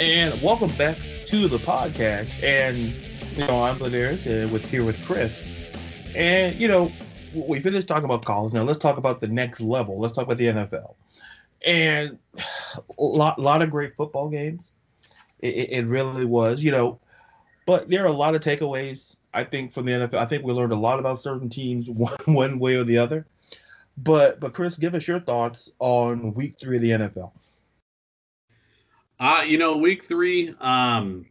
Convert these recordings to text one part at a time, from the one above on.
And welcome back to the podcast. And, you know, I'm Ladarius and uh, with here with Chris. And, you know, we finished talking about college. Now let's talk about the next level. Let's talk about the NFL. And a lot, lot of great football games. It, it really was, you know, but there are a lot of takeaways, I think, from the NFL. I think we learned a lot about certain teams one, one way or the other. But but Chris, give us your thoughts on week three of the NFL. Uh, you know, week three, um,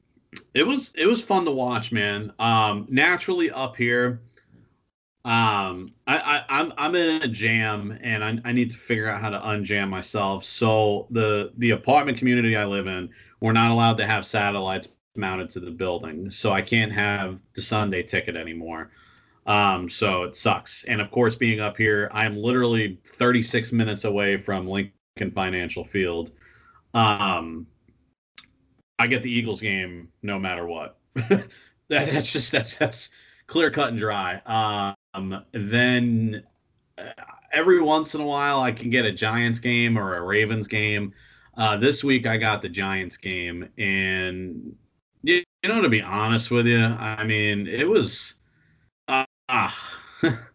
it was it was fun to watch, man. Um, naturally up here, um, I, I I'm I'm in a jam and I, I need to figure out how to unjam myself. So the the apartment community I live in, we're not allowed to have satellites mounted to the building, so I can't have the Sunday ticket anymore. Um, so it sucks. And of course, being up here, I'm literally 36 minutes away from Lincoln Financial Field. Um, I get the Eagles game no matter what. that, that's just that's that's clear cut and dry. Um, then uh, every once in a while I can get a Giants game or a Ravens game. Uh, this week I got the Giants game, and you, you know to be honest with you, I mean it was uh, ah.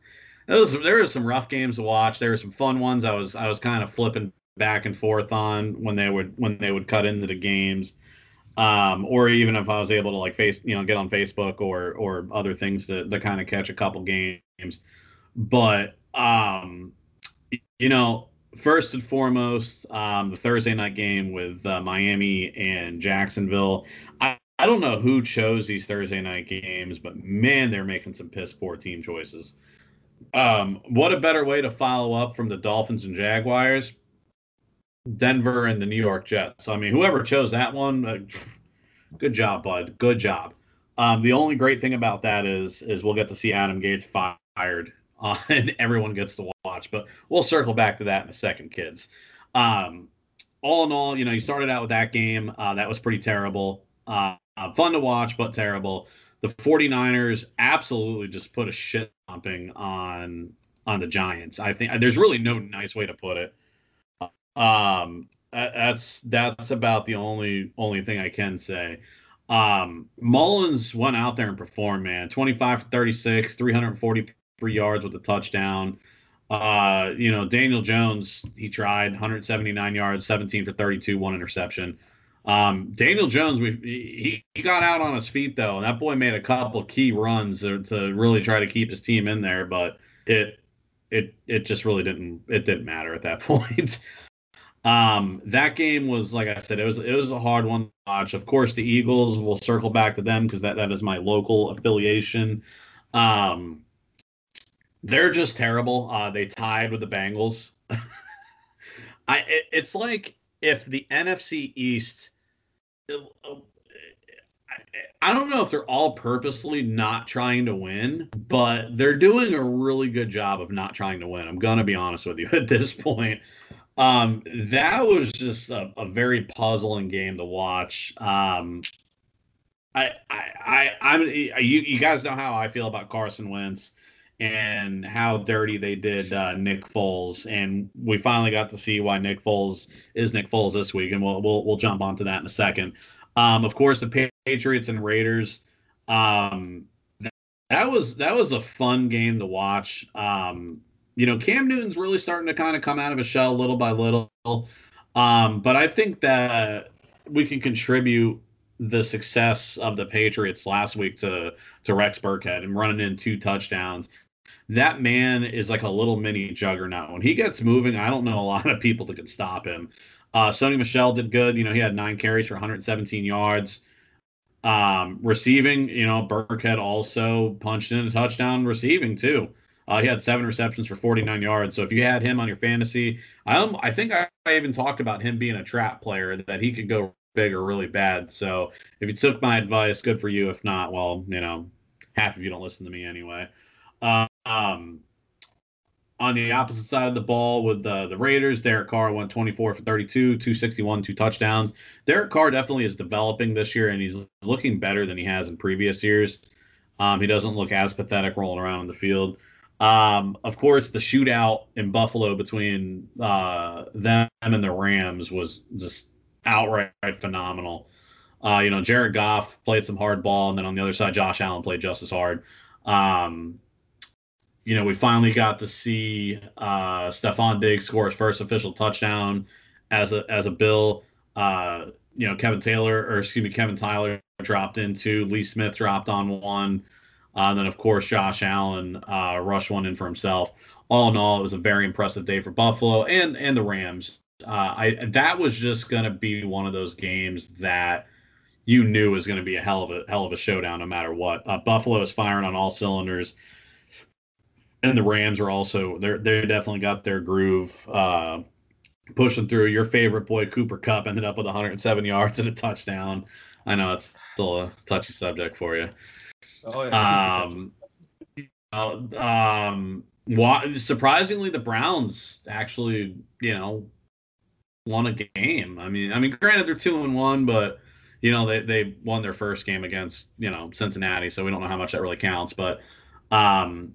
There was there were some rough games to watch. There were some fun ones. I was I was kind of flipping back and forth on when they would when they would cut into the games um, or even if I was able to like face, you know, get on Facebook or or other things to to kind of catch a couple games. But um, you know, first and foremost, um, the Thursday night game with uh, Miami and Jacksonville. I, I don't know who chose these Thursday night games, but man, they're making some piss poor team choices. Um, what a better way to follow up from the Dolphins and Jaguars Denver and the New York Jets. So I mean, whoever chose that one, uh, good job, bud. Good job. Um, the only great thing about that is is we'll get to see Adam Gase fired, uh, and everyone gets to watch. But we'll circle back to that in a second, kids. Um, all in all, you know, you started out with that game. Uh, that was pretty terrible. Uh, fun to watch, but terrible. The 49ers absolutely just put a shit on on the Giants. I think there's really no nice way to put it. Um, that's that's about the only only thing I can say. Um, Mullens went out there and performed, man. 25 for 36, 343 yards with a touchdown. Uh, you know, Daniel Jones, he tried 179 yards, 17 for 32, one interception. Um, Daniel Jones, we he, he got out on his feet though, and that boy made a couple key runs to, to really try to keep his team in there, but it it it just really didn't it didn't matter at that point. Um, that game was like I said, it was it was a hard one to watch. Of course, the Eagles. We'll circle back to them because that that is my local affiliation. Um, they're just terrible. Uh, they tied with the Bengals. I it, it's like if the NFC East. I don't know if they're all purposely not trying to win, but they're doing a really good job of not trying to win. I'm gonna be honest with you at this point. Um, that was just a, a, very puzzling game to watch. Um, I, I, I, I'm, you, you guys know how I feel about Carson Wentz and how dirty they did uh, Nick Foles, and we finally got to see why Nick Foles is Nick Foles this week, and we'll we'll, we'll jump onto that in a second. Um, of course, the Patriots and Raiders. Um, that was that was a fun game to watch. Um, you know, Cam Newton's really starting to kind of come out of a shell little by little. Um, but I think that we can contribute the success of the Patriots last week to to Rex Burkhead and running in two touchdowns. That man is like a little mini juggernaut. When he gets moving, I don't know a lot of people that can stop him. Uh, Sony Michel did good. You know, he had nine carries for 117 yards. Um, receiving, you know, Burkhead also punched in a touchdown receiving too. Uh, he had seven receptions for 49 yards. So if you had him on your fantasy, I um, I think I, I even talked about him being a trap player that he could go big or really bad. So if you took my advice, good for you. If not, well, you know, half of you don't listen to me anyway. Um, on the opposite side of the ball with the the Raiders, Derek Carr went 24 for 32, 261, two touchdowns. Derek Carr definitely is developing this year, and he's looking better than he has in previous years. Um, he doesn't look as pathetic rolling around in the field. Um, of course, the shootout in Buffalo between uh, them and the Rams was just outright phenomenal. Uh, you know, Jared Goff played some hard ball, and then on the other side, Josh Allen played just as hard. Um, you know, we finally got to see uh, Stefon Diggs score his first official touchdown as a as a Bill. Uh, you know, Kevin Taylor, or excuse me, Kevin Tyler dropped into. Lee Smith dropped on one. Uh, and then, of course, Josh Allen uh, rushed one in for himself. All in all, it was a very impressive day for Buffalo and and the Rams. Uh, I that was just going to be one of those games that you knew was going to be a hell of a hell of a showdown, no matter what. Uh, Buffalo is firing on all cylinders, and the Rams are also they're they definitely got their groove uh, pushing through. Your favorite boy Cooper Kupp ended up with 107 yards and a touchdown. I know it's still a touchy subject for you. Oh, yeah. Um, uh, um, surprisingly, the Browns actually, you know, won a game. I mean, I mean, granted they're two and one, but you know they they won their first game against you know Cincinnati, so we don't know how much that really counts. But um,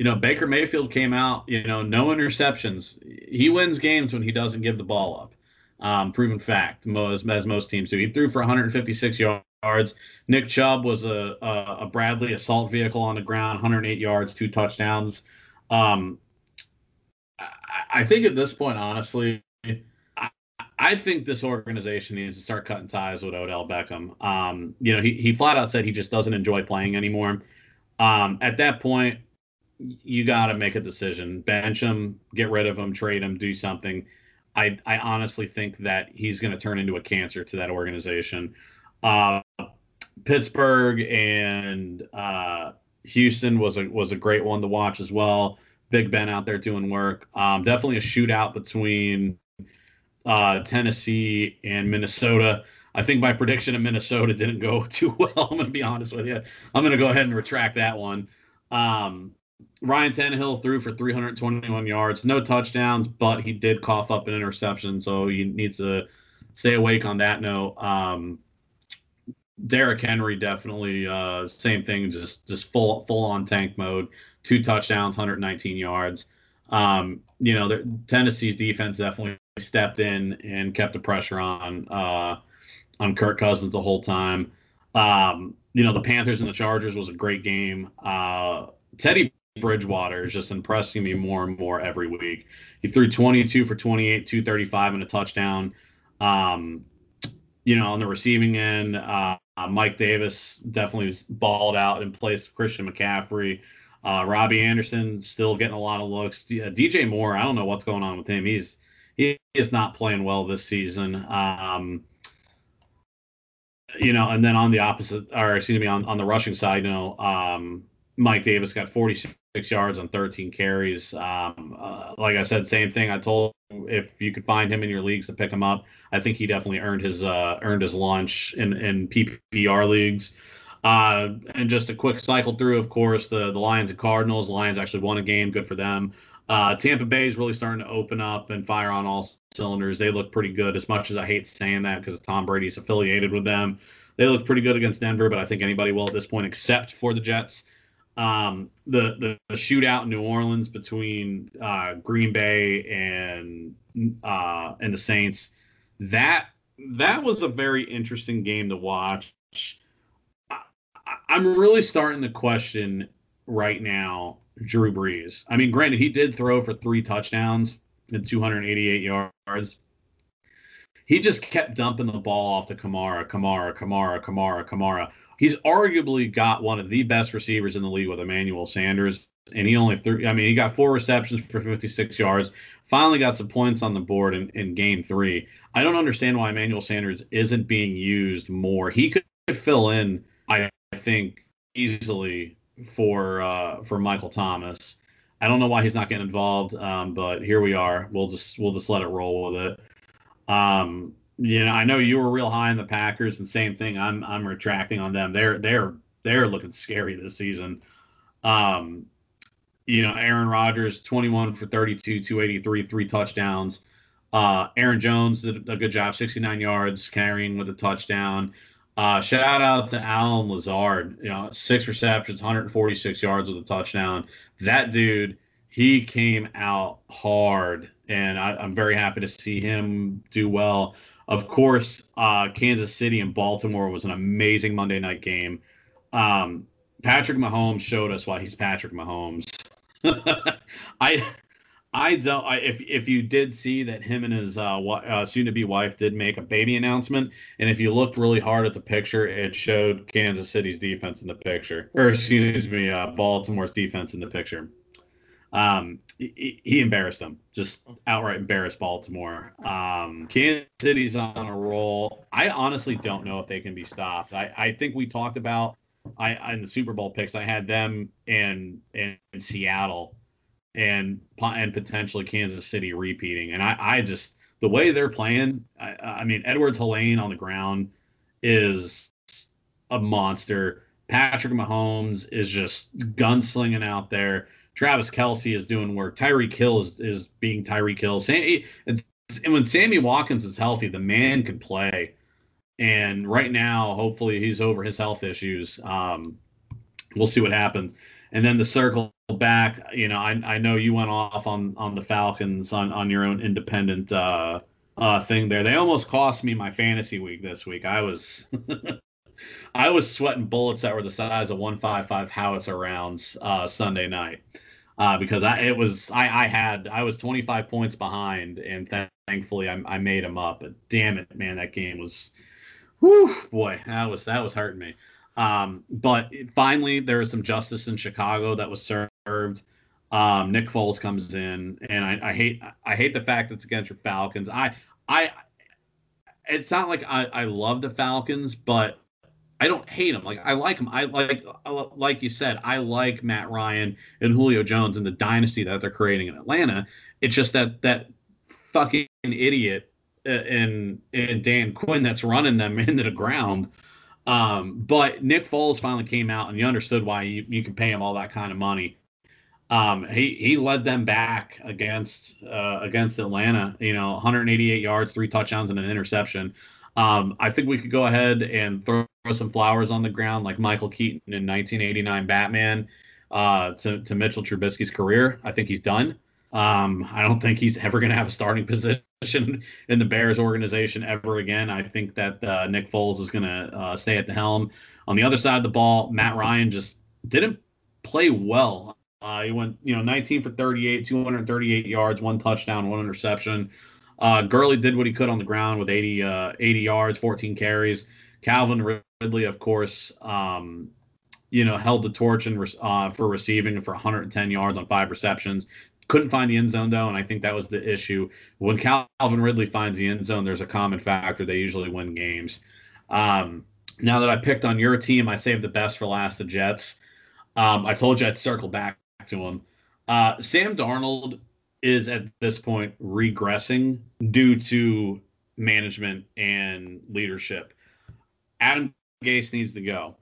you know, Baker Mayfield came out, you know, no interceptions. He wins games when he doesn't give the ball up. Um, proven fact, as, as most teams do. He threw for 156 yards. Nick Chubb was a, a, a Bradley assault vehicle on the ground, 108 yards, two touchdowns. Um, I, I think at this point, honestly, I, I think this organization needs to start cutting ties with Odell Beckham. Um, you know, he, he flat out said he just doesn't enjoy playing anymore. Um, at that point, you got to make a decision. Bench him, get rid of him, trade him, do something. I I honestly think that he's going to turn into a cancer to that organization. Uh, Pittsburgh and uh, Houston was a was a great one to watch as well. Big Ben out there doing work. Um, definitely a shootout between uh, Tennessee and Minnesota. I think my prediction of Minnesota didn't go too well. I'm going to be honest with you. I'm going to go ahead and retract that one. Um, Ryan Tannehill threw for 321 yards, no touchdowns, but he did cough up an interception, so he needs to stay awake on that note. Um, Derrick Henry definitely uh, same thing, just just full full on tank mode. Two touchdowns, 119 yards. Um, you know, the, Tennessee's defense definitely stepped in and kept the pressure on uh, on Kirk Cousins the whole time. Um, you know, the Panthers and the Chargers was a great game. Uh, Teddy Bridgewater is just impressing me more and more every week. He threw 22 for 28, 235 and a touchdown. Um, you know, on the receiving end, uh, Mike Davis definitely balled out in place of Christian McCaffrey. Uh, Robbie Anderson still getting a lot of looks. DJ Moore, I don't know what's going on with him. He's he is not playing well this season. Um, you know, and then on the opposite, or excuse me, on, on the rushing side, you know, um, Mike Davis got 46 yards on 13 carries. Um, uh, like I said, same thing. I told if you could find him in your leagues to pick him up, I think he definitely earned his uh, earned his lunch in in PPR leagues. Uh, and just a quick cycle through, of course, the the Lions and Cardinals. Lions actually won a game, good for them. Uh, Tampa Bay is really starting to open up and fire on all cylinders. They look pretty good. As much as I hate saying that because Tom Brady's affiliated with them, they look pretty good against Denver. But I think anybody will at this point, except for the Jets. Um, the, the, shootout in New Orleans between uh, Green Bay and uh, and the Saints that that was a very interesting game to watch. I, I'm really starting to question right now Drew Brees. I mean, granted, he did throw for three touchdowns and 288 yards. He just kept dumping the ball off to Kamara, Kamara, Kamara, Kamara, Kamara he's arguably got one of the best receivers in the league with Emmanuel Sanders. And he only threw, I mean, he got four receptions for 56 yards, finally got some points on the board in, in game three. I don't understand why Emmanuel Sanders isn't being used more. He could fill in, I think, easily for uh, for Michael Thomas. I don't know why he's not getting involved, um, but here we are. We'll just we'll just let it roll with it. Um, you know, I know you were real high in the Packers, and same thing. I'm I'm retracting on them. They're they're they're looking scary this season. Um, you know, Aaron Rodgers, 21 for 32, 283, three touchdowns. Uh, Aaron Jones did a good job, 69 yards carrying with a touchdown. Uh, shout out to Allen Lazard, you know, six receptions, 146 yards with a touchdown. That dude, he came out hard, and I, I'm very happy to see him do well. Of course, uh, Kansas City and Baltimore was an amazing Monday night game. Um, Patrick Mahomes showed us why he's Patrick Mahomes. I I don't. I, if if you did see that him and his uh, uh, soon-to-be wife did make a baby announcement, and if you looked really hard at the picture, it showed Kansas City's defense in the picture, or excuse me, uh, Baltimore's defense in the picture. Um, he, he, embarrassed them, just outright embarrassed Baltimore. Um, Kansas City's on a roll. I honestly don't know if they can be stopped. I, I think we talked about I in the Super Bowl picks. I had them in in, in Seattle and and potentially Kansas City repeating. And I, I just the way they're playing, I, I mean, Edwards-Helaire on the ground is a monster. Patrick Mahomes is just gunslinging out there. Travis Kelce is doing work. Tyreek Hill is, is being Tyreek Hill. Sam, and when Sammy Watkins is healthy, the man can play. And right now, hopefully, he's over his health issues. Um, we'll see what happens. And then the circle back, you know, I, I know you went off on on the Falcons on on your own independent uh, uh, thing there. They almost cost me my fantasy week this week. I was I was sweating bullets that were the size of 155 howitzer rounds uh, Sunday night. Uh, because I it was I, I had I was 25 points behind and th- thankfully I, I made them up. But damn it, man, that game was, whew, boy, that was that was hurting me. Um, but finally, there was some justice in Chicago that was served. Um, Nick Foles comes in, and I, I, hate I hate the fact that it's against your Falcons. I I it's not like I, I love the Falcons, but I don't hate them. Like I like them. I like like you said, I like Matt Ryan and Julio Jones and the dynasty that they're creating in Atlanta. It's just that that fucking idiot and uh, and Dan Quinn that's running them into the ground um, but Nick Foles finally came out and you understood why you, you can pay him all that kind of money. Um, he he led them back against uh, against Atlanta. You know, 188 yards, three touchdowns, and an interception. Um, I think we could go ahead and throw some flowers on the ground like Michael Keaton in 1989 Batman uh, to to Mitchell Trubisky's career. I think he's done. Um, I don't think he's ever going to have a starting position in the Bears organization ever again. I think that uh, Nick Foles is going to uh, stay at the helm. On the other side of the ball, Matt Ryan just didn't play well. Uh, he went, you know, 19 for 38, 238 yards, one touchdown, one interception. Uh, Gurley did what he could on the ground with 80, uh, 80 yards, 14 carries. Calvin Ridley, of course, um, you know, held the torch and uh, for receiving for 110 yards on five receptions. Couldn't find the end zone though, and I think that was the issue. When Calvin Ridley finds the end zone, there's a common factor. They usually win games. Um, now that I picked on your team, I saved the best for last. The Jets. Um, I told you I'd circle back to him. Uh, Sam Darnold is at this point regressing due to management and leadership. Adam Gase needs to go.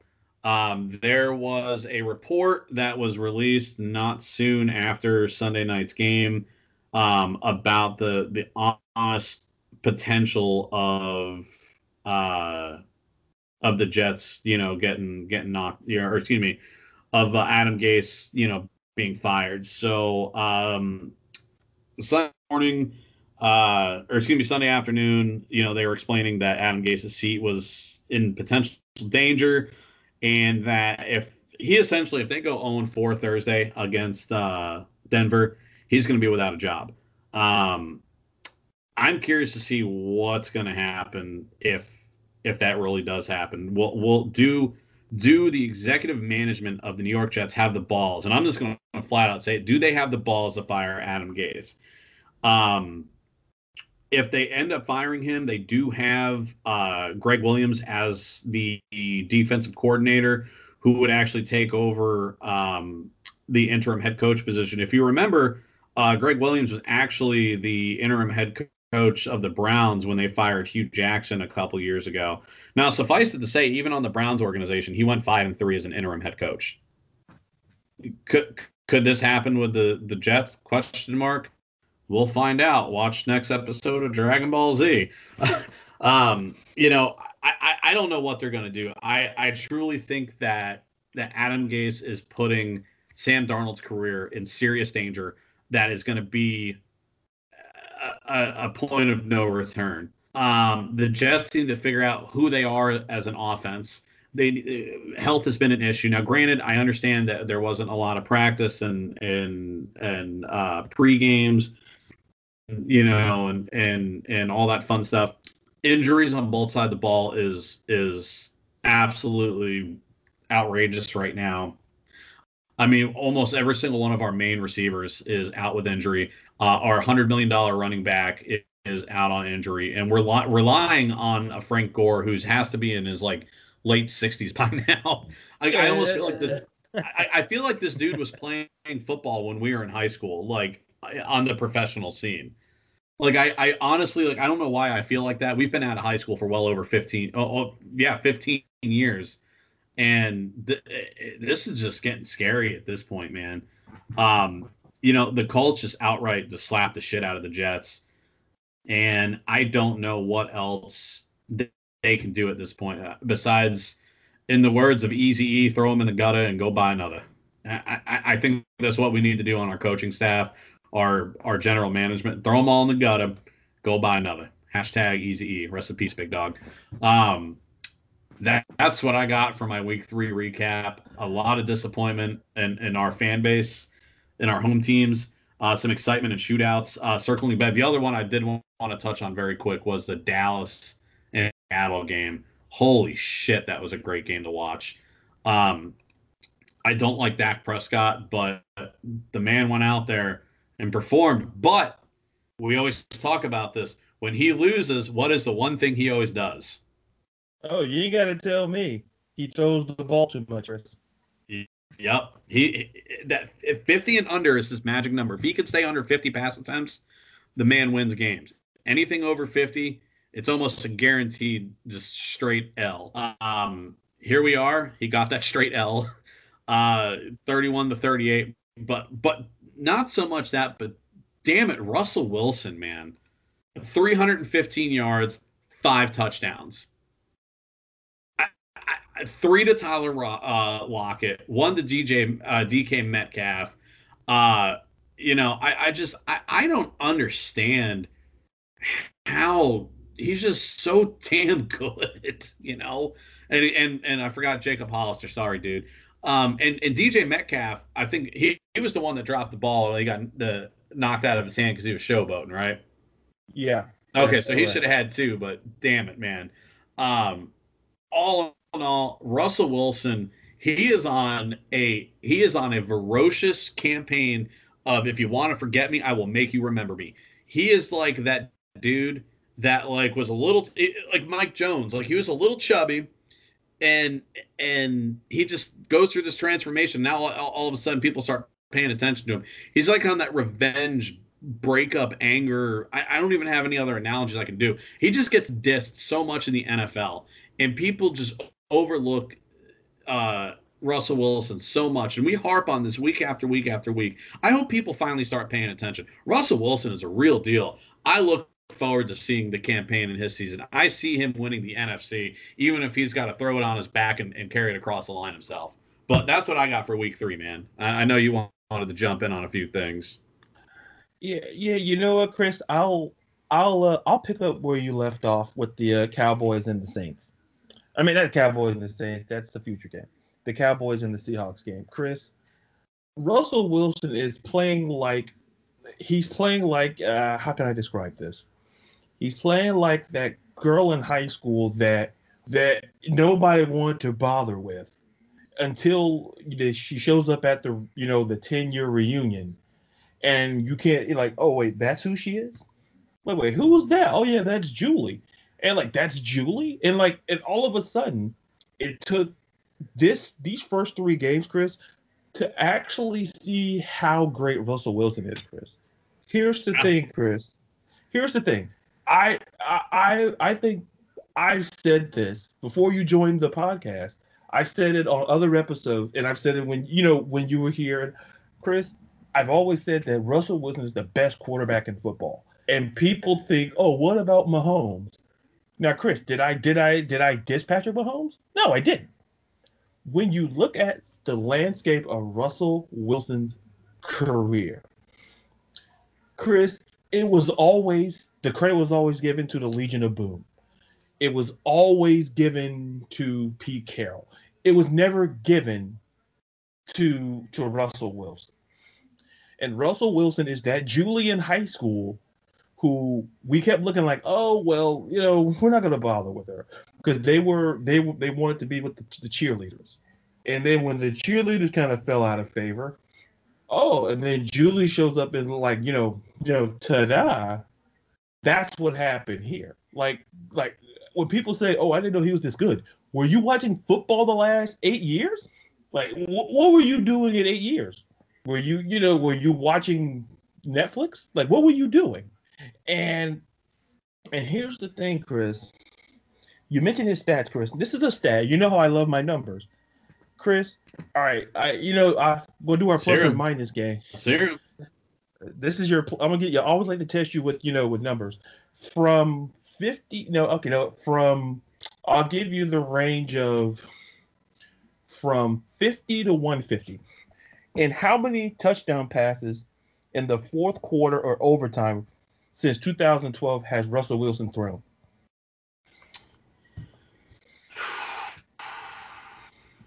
Um, there was a report that was released not soon after Sunday night's game um, about the the honest potential of uh, of the Jets, you know, getting getting knocked, or excuse me, of uh, Adam Gase, you know, being fired. So um, Sunday morning, uh, or excuse me, Sunday afternoon, you know, they were explaining that Adam Gase's seat was in potential danger and that if he essentially if they go 0 4 Thursday against uh, Denver, he's going to be without a job. Um, I'm curious to see what's going to happen if if that really does happen. We'll we'll do do the executive management of the New York Jets have the balls? And I'm just going to flat out say, do they have the balls to fire Adam Gase? Um, if they end up firing him, they do have uh, Gregg Williams as the defensive coordinator who would actually take over um, the interim head coach position. If you remember, uh, Gregg Williams was actually the interim head coach of the Browns when they fired Hue Jackson a couple years ago. Now, suffice it to say, even on the Browns organization, he went five and three as an interim head coach. Could could this happen with the the Jets? Question mark. We'll find out. Watch next episode of Dragon Ball Z. um, you know, I, I, I don't know what they're going to do. I, I truly think that that Adam Gase is putting Sam Darnold's career in serious danger. That is going to be a, a, point of no return. Um, the Jets need to figure out who they are as an offense. They uh, health has been an issue. Now, granted, I understand that there wasn't a lot of practice and and and uh, pre games, you know, and and and all that fun stuff. Injuries on both sides of the ball is is absolutely outrageous right now. I mean, almost every single one of our main receivers is out with injury. Uh, our hundred million dollar running back is out on injury, and we're li- relying on a Frank Gore who has to be in his like late sixties by now. I, I, almost feel like this. I, I, feel like this dude was playing football when we were in high school, like on the professional scene. Like I, I honestly like I don't know why I feel like that. We've been out of high school for well over fifteen. Oh, oh yeah, fifteen years, and th- this is just getting scary at this point, man. Um, you know, the Colts just outright just slapped the shit out of the Jets and I don't know what else they can do at this point uh, besides, in the words of Eazy throw them in the gutter and go buy another. I, I, I, think that's what we need to do on our coaching staff, our our general management. Throw them all in the gutter, go buy another. Hashtag Eazy E. Rest in peace, big dog. Um, that that's what I got for my week three recap. A lot of disappointment in, in our fan base, in our home teams uh, some excitement and shootouts uh, circling back. The other one I did want to touch on very quick was the Dallas and Seattle game. Holy shit, that was a great game to watch. Um, I don't like Dak Prescott, but the man went out there and performed. But we always talk about this. When he loses, what is the one thing he always does? Oh, you got to tell me. He throws the ball too much. Yep. He that 50 and under is his magic number. If he could stay under 50 pass attempts, the man wins games. Anything over 50, it's almost a guaranteed just straight L. Um, here we are. He got that straight L, uh, 31 to 38. But but not so much that, but damn it, Russell Wilson, man, 315 yards, five touchdowns three to Tyler uh, Lockett, one to DJ uh, DK Metcalf. Uh, you know, I, I just I, I don't understand how he's just so damn good. You know, and and and I forgot Jacob Hollister. Sorry, dude. Um, and and DJ Metcalf, I think he, he was the one that dropped the ball. And he got the knocked out of his hand because he was showboating, right? Yeah. Okay, so he should have had two, but damn it, man. Um, all in all, Russell Wilson, he is on a he is on a ferocious campaign of if you want to forget me, I will make you remember me. He is like that dude that like was a little like Mike Jones, like he was a little chubby and and he just goes through this transformation. Now all, all of a sudden people start paying attention to him. He's like on that revenge breakup anger. I, I, don't even have any other analogies I can do. He just gets dissed so much in the NFL, and people just overlook uh, Russell Wilson so much, and we harp on this week after week after week. I hope people finally start paying attention. Russell Wilson is a real deal. I look forward to seeing the campaign in his season. I see him winning the NFC, even if he's got to throw it on his back and, and carry it across the line himself. But that's what I got for week three, man. I, I know you wanted to jump in on a few things. Yeah, yeah. You know what, Chris? I'll I'll uh, I'll pick up where you left off with the uh, Cowboys and the Saints. I mean, that Cowboys and the Saints, that's the future game. The Cowboys and the Seahawks game. Chris, Russell Wilson is playing like he's playing like uh, how can I describe this? He's playing like that girl in high school that that nobody wanted to bother with until she shows up at the you know the 10 year reunion and you can't like oh wait that's who she is wait wait who was that oh yeah that's julie and like that's Julie, and like and all of a sudden, it took this these first three games, Chris, to actually see how great Russell Wilson is, Chris. Here's the thing, Chris. Here's the thing. I I I think I've said this before you joined the podcast. I've said it on other episodes, and I've said it when you know when you were here, Chris. I've always said that Russell Wilson is the best quarterback in football. And people think, oh, what about Mahomes? Now, Chris, did I did I did I diss Patrick Mahomes? No, I didn't. When you look at the landscape of Russell Wilson's career, Chris, it was always the credit was always given to the Legion of Boom. It was always given to Pete Carroll. It was never given to to Russell Wilson. And Russell Wilson is that Julian high school who we kept looking like, oh well, you know, we're not to bother with her because they were they they wanted to be with the, the cheerleaders, and then when the cheerleaders kind of fell out of favor, oh, and then Julie shows up and like you know you know ta-da, that's what happened here. Like like when people say, oh, I didn't know he was this good. Were you watching football the last eight years? Like, wh- what were you doing in eight years? Were you, you know, were you watching Netflix? Like, what were you doing? And and here's the thing, Chris. You mentioned his stats, Chris. This is a stat. You know how I love my numbers, Chris. All right, I you know I we'll do our plus or minus game. Serum. This is your. I'm gonna get you. I always like to test you with you know with numbers from 50. No, okay, no. From I'll give you the range of from 50 to 150. And how many touchdown passes in the fourth quarter or overtime since 2012 has Russell Wilson thrown?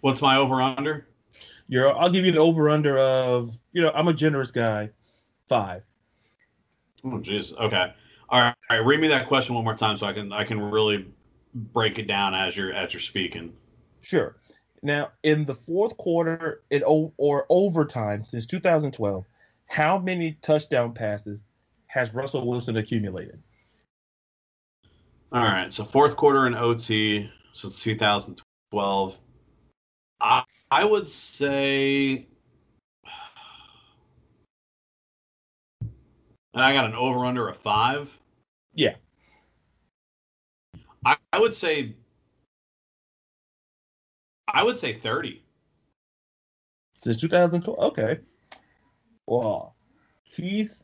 What's my over under? You're, I'll give you an over under of, you know, I'm a generous guy, five. Oh, jeez. Okay. All right. All right. Read me that question one more time so I can I can really break it down as you're as you're speaking. Sure. Now, in the fourth quarter in or overtime since 2012, how many touchdown passes has Russell Wilson accumulated? All right, so fourth quarter in OT since 2012. I, I would say, and I got an over under of five. Yeah. I, I would say I would say 30. Since 2012. Okay. Well, he's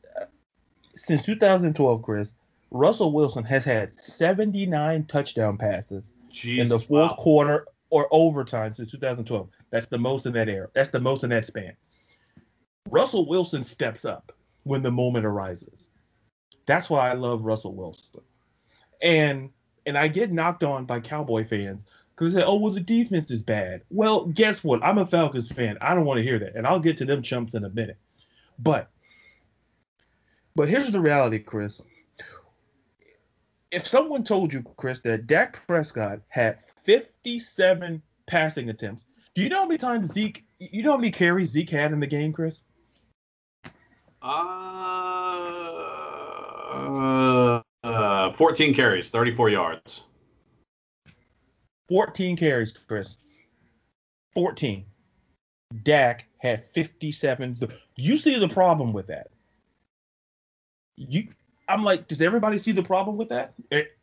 since 2012, Chris, Russell Wilson has had 79 touchdown passes Jeez, in the fourth wow. quarter or overtime since 2012. That's the most in that era. That's the most in that span. Russell Wilson steps up when the moment arises. That's why I love Russell Wilson. And and I get knocked on by Cowboy fans because they say, "Oh, well, the defense is bad." Well, guess what? I'm a Falcons fan. I don't want to hear that, and I'll get to them chumps in a minute. But, but here's the reality, Chris. If someone told you, Chris, that Dak Prescott had 57 passing attempts, do you know how many times Zeke? You know how many carries Zeke had in the game, Chris? Uh, uh 14 carries, 34 yards. 14 carries, Chris. 14. Dak had 57. You see the problem with that. You I'm like, does everybody see the problem with that? It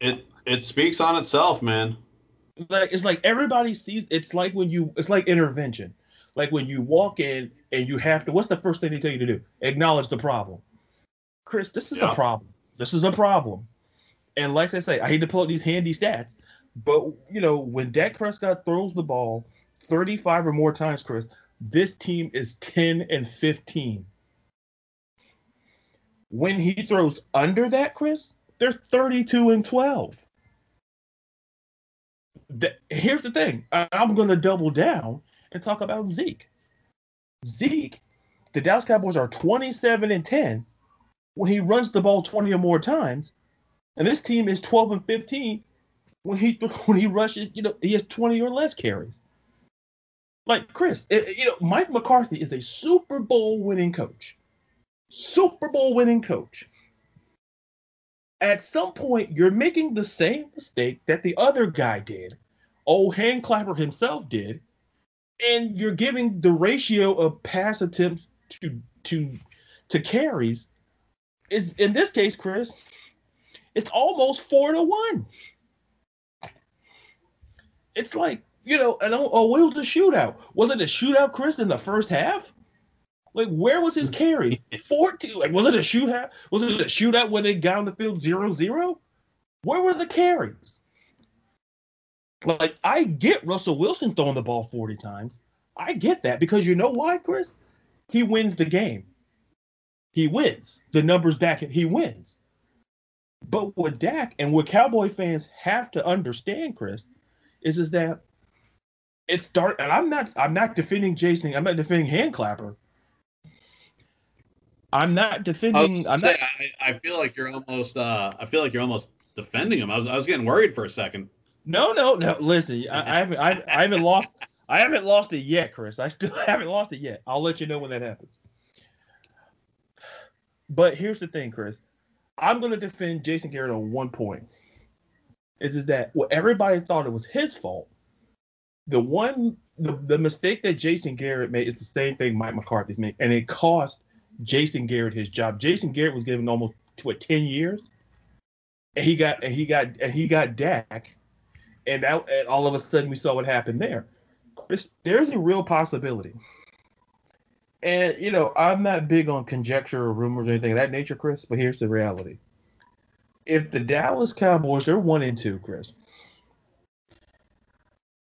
it it speaks on itself, man. Like it's like everybody sees it's like when you it's like intervention. Like when you walk in and you have to what's the first thing they tell you to do? Acknowledge the problem. Chris, this is yeah. a problem. This is a problem. And like I say, I hate to pull out these handy stats, but you know, when Dak Prescott throws the ball 35 or more times, Chris, this team is 10 and 15. When he throws under that, Chris, they're 32 and 12. The, here's the thing. I, I'm going to double down and talk about Zeke. Zeke, the Dallas Cowboys are 27 and 10 when he runs the ball 20 or more times. And this team is 12 and 15 when he when he rushes, you know, he has 20 or less carries. Like Chris, it, you know, Mike McCarthy is a Super Bowl winning coach. Super Bowl winning coach. At some point, you're making the same mistake that the other guy did. old hand clapper himself did, and you're giving the ratio of pass attempts to to to carries. Is in this case, Chris, it's almost four to one it's like you know, and oh, oh, where was the shootout? Was it a shootout, Chris, in the first half? Like, where was his carry? 14. Like, was it a shootout? Was it a shootout when they got on the field 0 0? Where were the carries? Like, I get Russell Wilson throwing the ball 40 times. I get that because you know why, Chris? He wins the game. He wins. The numbers back him, he wins. But what Dak and what Cowboy fans have to understand, Chris, is is that it's dark. And I'm not I'm not defending Jason. I'm not defending Handclapper. I'm not defending. I'm say, not, I, I feel like you're almost. Uh, I feel like you're almost defending him. I was. I was getting worried for a second. no, no, no. Listen, I, I haven't. I, I haven't lost. I haven't lost it yet, Chris. I still haven't lost it yet. I'll let you know when that happens. But here's the thing, Chris. I'm going to defend Jason Garrett on one point. It's just that well, everybody thought it was his fault. The one, the, the mistake that Jason Garrett made is the same thing Mike McCarthy's made, and it cost Jason Garrett his job. Jason Garrett was given almost what ten years, and he got and he got and he got Dak, and that and all of a sudden we saw what happened there. Chris, there's a real possibility. And you know, I'm not big on conjecture or rumors or anything of that nature, Chris. But here's the reality: if the Dallas Cowboys, they're one and two, Chris.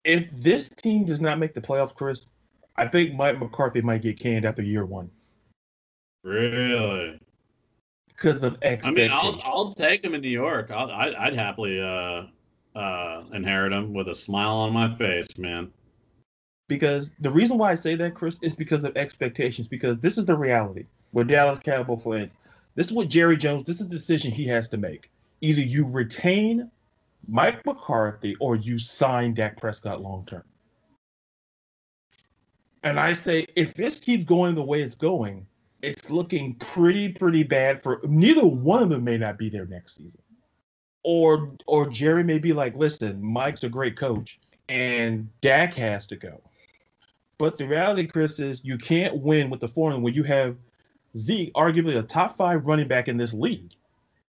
If this team does not make the playoffs, Chris, I think Mike McCarthy might get canned after year one Really? because of I mean, I'll. I'll take him in New York. I'll, I'd, I'd happily uh, uh, inherit him with a smile on my face, man. Because the reason why I say that, Chris, is because of expectations. Because this is the reality. We're Dallas Cowboy fans. This is what Jerry Jones. This is the decision he has to make. Either you retain Mike McCarthy or you sign Dak Prescott long term. And I say, if this keeps going the way it's going, it's looking pretty, pretty bad for neither one of them may not be there next season. Or or Jerry may be like, listen, Mike's a great coach and Dak has to go. But the reality, Chris, is you can't win with the formula when you have Zeke, arguably a top five running back in this league,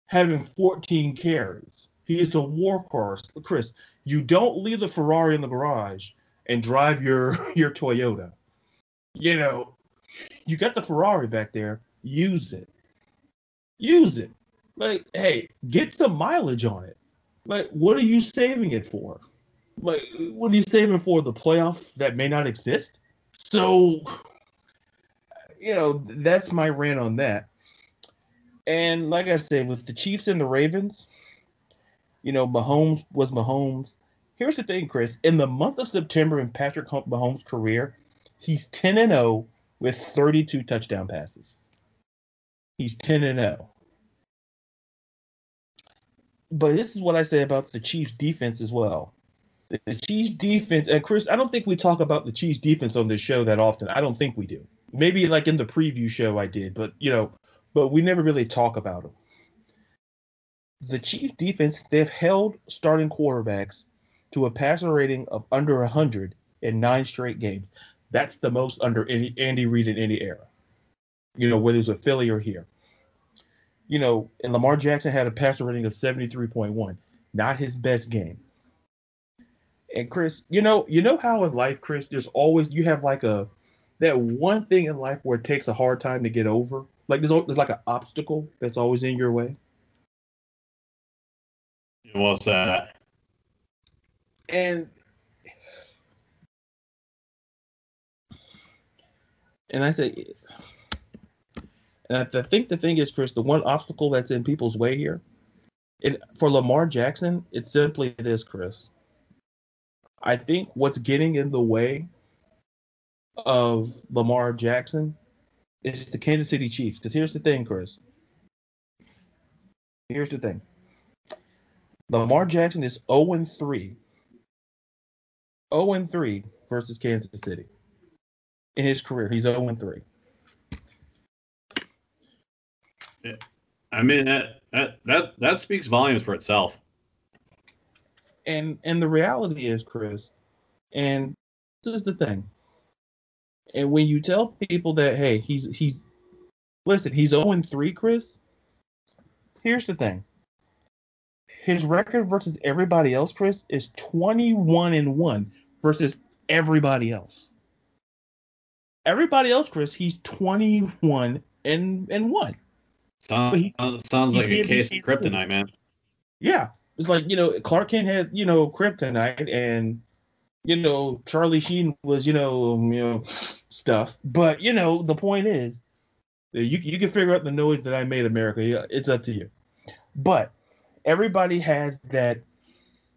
having 14 carries. He is a workhorse. Chris, you don't leave the Ferrari in the garage and drive your your Toyota. You know, you got the Ferrari back there. Use it. Use it. Like, hey, get some mileage on it. Like, what are you saving it for? Like, what are you saving for? The playoff that may not exist? So, you know, that's my rant on that. And like I said, with the Chiefs and the Ravens, you know, Mahomes was Mahomes. Here's the thing, Chris. In the month of September in Patrick Mahomes' career, he's 10 and 0 with 32 touchdown passes. He's 10 and 0. But this is what I say about the Chiefs defense as well. The, Chiefs defense, and Chris, I don't think we talk about the Chiefs defense on this show that often. I don't think we do. Maybe like in the preview show I did, but you know, but we never really talk about them. The Chiefs defense, they've held starting quarterbacks to a passer rating of under 100 in nine straight games. That's the most under any Andy Reid in any era. You know, whether it's with Philly or here. You know, and Lamar Jackson had a passer rating of 73.1. Not his best game. And Chris, you know, you know how in life, Chris, there's always you have like a that one thing in life where it takes a hard time to get over. Like there's, there's like an obstacle that's always in your way. What's that? And and I say, and I th- think the thing is, Chris, the one obstacle that's in people's way here, it, for Lamar Jackson, it's simply this, Chris. I think what's getting in the way of Lamar Jackson is the Kansas City Chiefs. Because here's the thing, Chris. Here's the thing. Lamar Jackson is 0 3. 0 3 versus Kansas City. In his career, he's 0 3. I mean that that that that speaks volumes for itself. And and the reality is, Chris, and this is the thing. And when you tell people that, hey, he's he's listen, he's 0 3, Chris. Here's the thing. His record versus everybody else, Chris, is 21 and 1 versus everybody else. Everybody else, Chris, he's 21 and and 1. Sounds, he- sounds he like a case of kryptonite, man. Yeah. It's like, you know, Clark Kent had, you know, kryptonite and you know, Charlie Sheen was, you know, um, you know, stuff. But, you know, the point is You you can figure out the noise that I made, America. It's up to you. But everybody has that,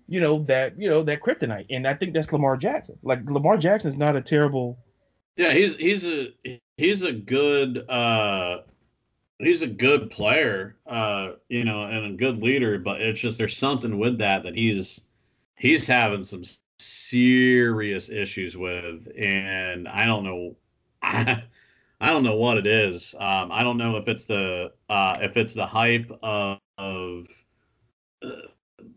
you know, that you know that kryptonite, and I think that's Lamar Jackson. Like Lamar Jackson is not a terrible. Yeah, he's he's a he's a good uh he's a good player, uh, you know, and a good leader, but it's just there's something with that that he's he's having some serious issues with, and I don't know, I, I don't know what it is. Um, I don't know if it's the uh, if it's the hype of, of uh,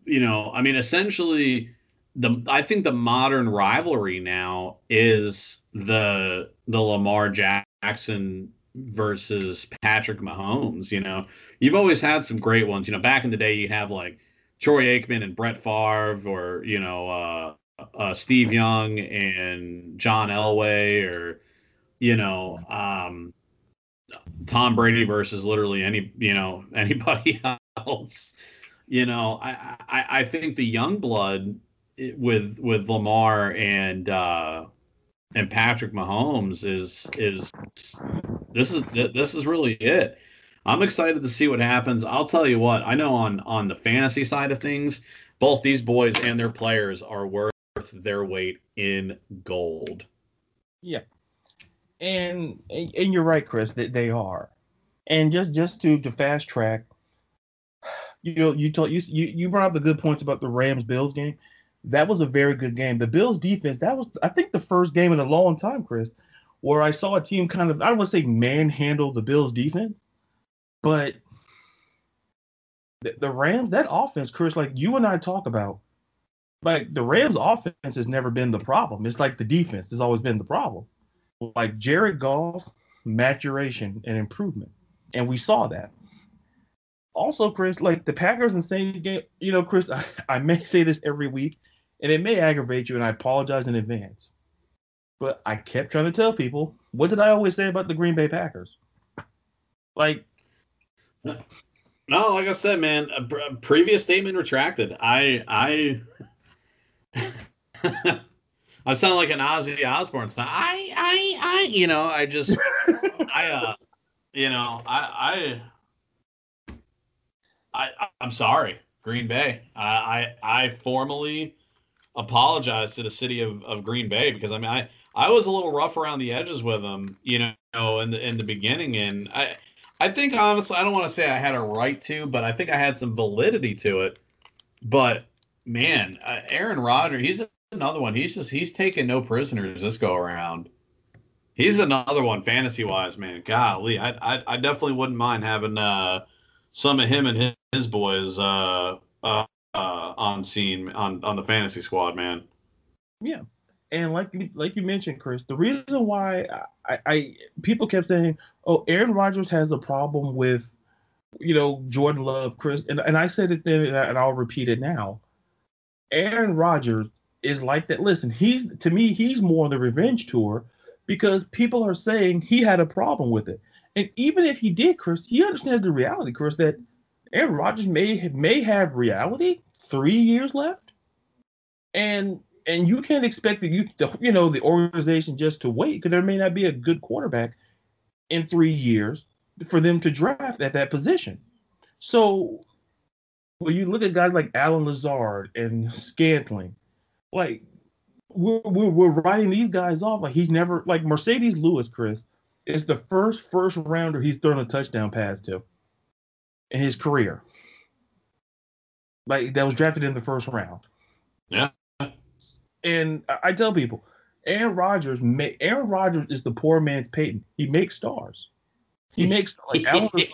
you know, I mean, essentially. The, I think the modern rivalry now is the the Lamar Jackson versus Patrick Mahomes. You know, you've always had some great ones. You know, back in the day, you have like Troy Aikman and Brett Favre, or you know, uh, uh, Steve Young and John Elway, or you know, um, Tom Brady versus literally any you know anybody else. You know, I I, I think the young blood with with Lamar and uh, and Patrick Mahomes is is this is this is really it. I'm excited to see what happens. I'll tell you what, I know on on the fantasy side of things, both these boys and their players are worth their weight in gold. Yeah. And and you're right, Chris, that they are. And just just to to fast track, you know, you told you you, you brought up the good points about the Rams Bills game. That was a very good game. The Bills defense, that was I think the first game in a long time, Chris, where I saw a team kind of I don't want to say manhandle the Bills defense, but the, the Rams, that offense, Chris, like you and I talk about, like the Rams offense has never been the problem. It's like the defense has always been the problem. Like Jared Goff, maturation and improvement. And we saw that. Also, Chris, like the Packers and Saints game, you know, Chris, I, I may say this every week, and it may aggravate you, and I apologize in advance. But I kept trying to tell people, what did I always say about the Green Bay Packers? Like, no, like I said, man, a, a previous statement retracted. I, I, I sound like an Ozzy Osbourne style. I, I, I, you know, I just, I, uh, you know, I, I, I, I'm sorry, Green Bay. I, I, I formally apologize to the city of, of Green Bay because I mean, I, I was a little rough around the edges with them, you know, in the in the beginning, and I I think honestly I don't want to say I had a right to, but I think I had some validity to it. But man, uh, Aaron Rodgers, he's another one. He's just he's taking no prisoners this go around. He's another one fantasy wise, man. Golly, I I, I definitely wouldn't mind having uh, some of him and his, his boys uh, uh, uh, on scene on on the fantasy squad, man. Yeah, and like like you mentioned, Chris, the reason why I, I people kept saying, "Oh, Aaron Rodgers has a problem with, you know, Jordan Love, Chris," and and I said it then, and I'll repeat it now. Aaron Rodgers is like that. Listen, he's to me, he's more the revenge tour because people are saying he had a problem with it, and even if he did, Chris, he understands the reality, Chris, that Aaron Rodgers may may have reality three years left, and and you can't expect the you you know the organization just to wait because there may not be a good quarterback in three years for them to draft at that position. So when you look at guys like Allen Lazard and Scantling, like we're, we're, we're writing these guys off like he's never like Marcedes Lewis, Chris, is the first first rounder he's thrown a touchdown pass to in his career. Like that was drafted in the first round. Yeah. And I tell people, Aaron Rodgers, Aaron Rodgers is the poor man's Peyton. He makes stars. He makes like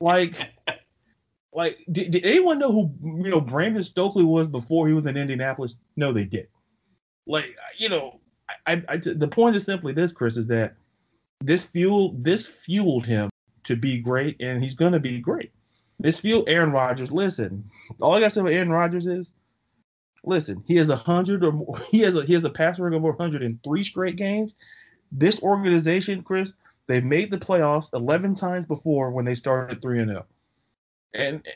like like did, did, anyone know who you know Brandon Stokley was before he was in Indianapolis? No, they did. Like you know, I, I the point is simply this, Chris, is that this fuel this fueled him to be great, and he's gonna be great. This fueled Aaron Rodgers. Listen, all I gotta say about Aaron Rodgers is Listen, he has a hundred or more, he has a he has a passer rating of over hundred in three straight games. This organization, Chris, they've made the playoffs eleven times before when they started three and oh. zero. And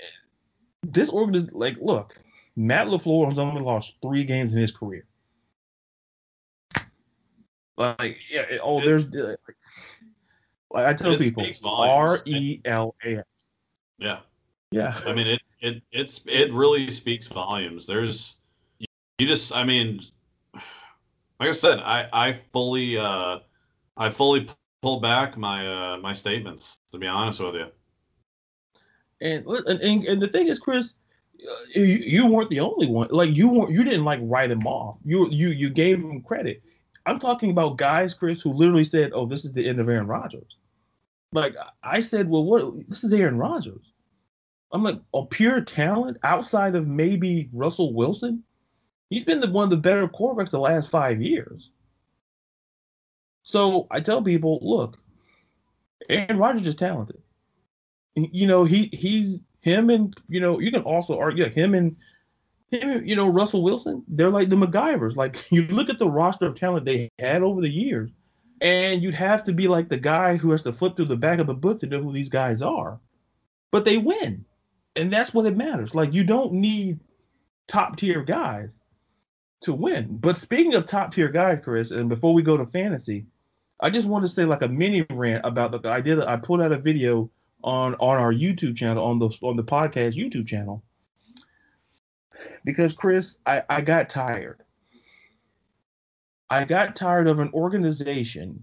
this organization, like, look, Matt LaFleur has only lost three games in his career. Like, yeah, oh, there's uh, Like I tell people. R E L A S. Yeah. Yeah. I mean, it it it's it really speaks volumes. There's you, just, I mean, like I said, I I fully uh I fully pulled back my uh my statements to be honest with you. And and, and, and the thing is, Chris, uh, you, you weren't the only one. Like you weren't you didn't like write him off. You you you gave him credit. I'm talking about guys, Chris, who literally said, "Oh, this is the end of Aaron Rodgers." Like I said, well, what? This is Aaron Rodgers. I'm like, a pure talent outside of maybe Russell Wilson. He's been the one of the better quarterbacks the last five years. So I tell people, look, Aaron Rodgers is talented. You know, he he's him and you know, you can also argue him and him, you know, Russell Wilson, they're like the MacGyvers. Like you look at the roster of talent they had over the years, and you'd have to be like the guy who has to flip through the back of the book to know who these guys are. But they win. And that's what it matters. Like you don't need top tier guys to win. But speaking of top tier guys, Chris, and before we go to fantasy, I just want to say like a mini rant about the I did I pulled out a video on on our YouTube channel on the on the podcast YouTube channel because Chris, I, I got tired. I got tired of an organization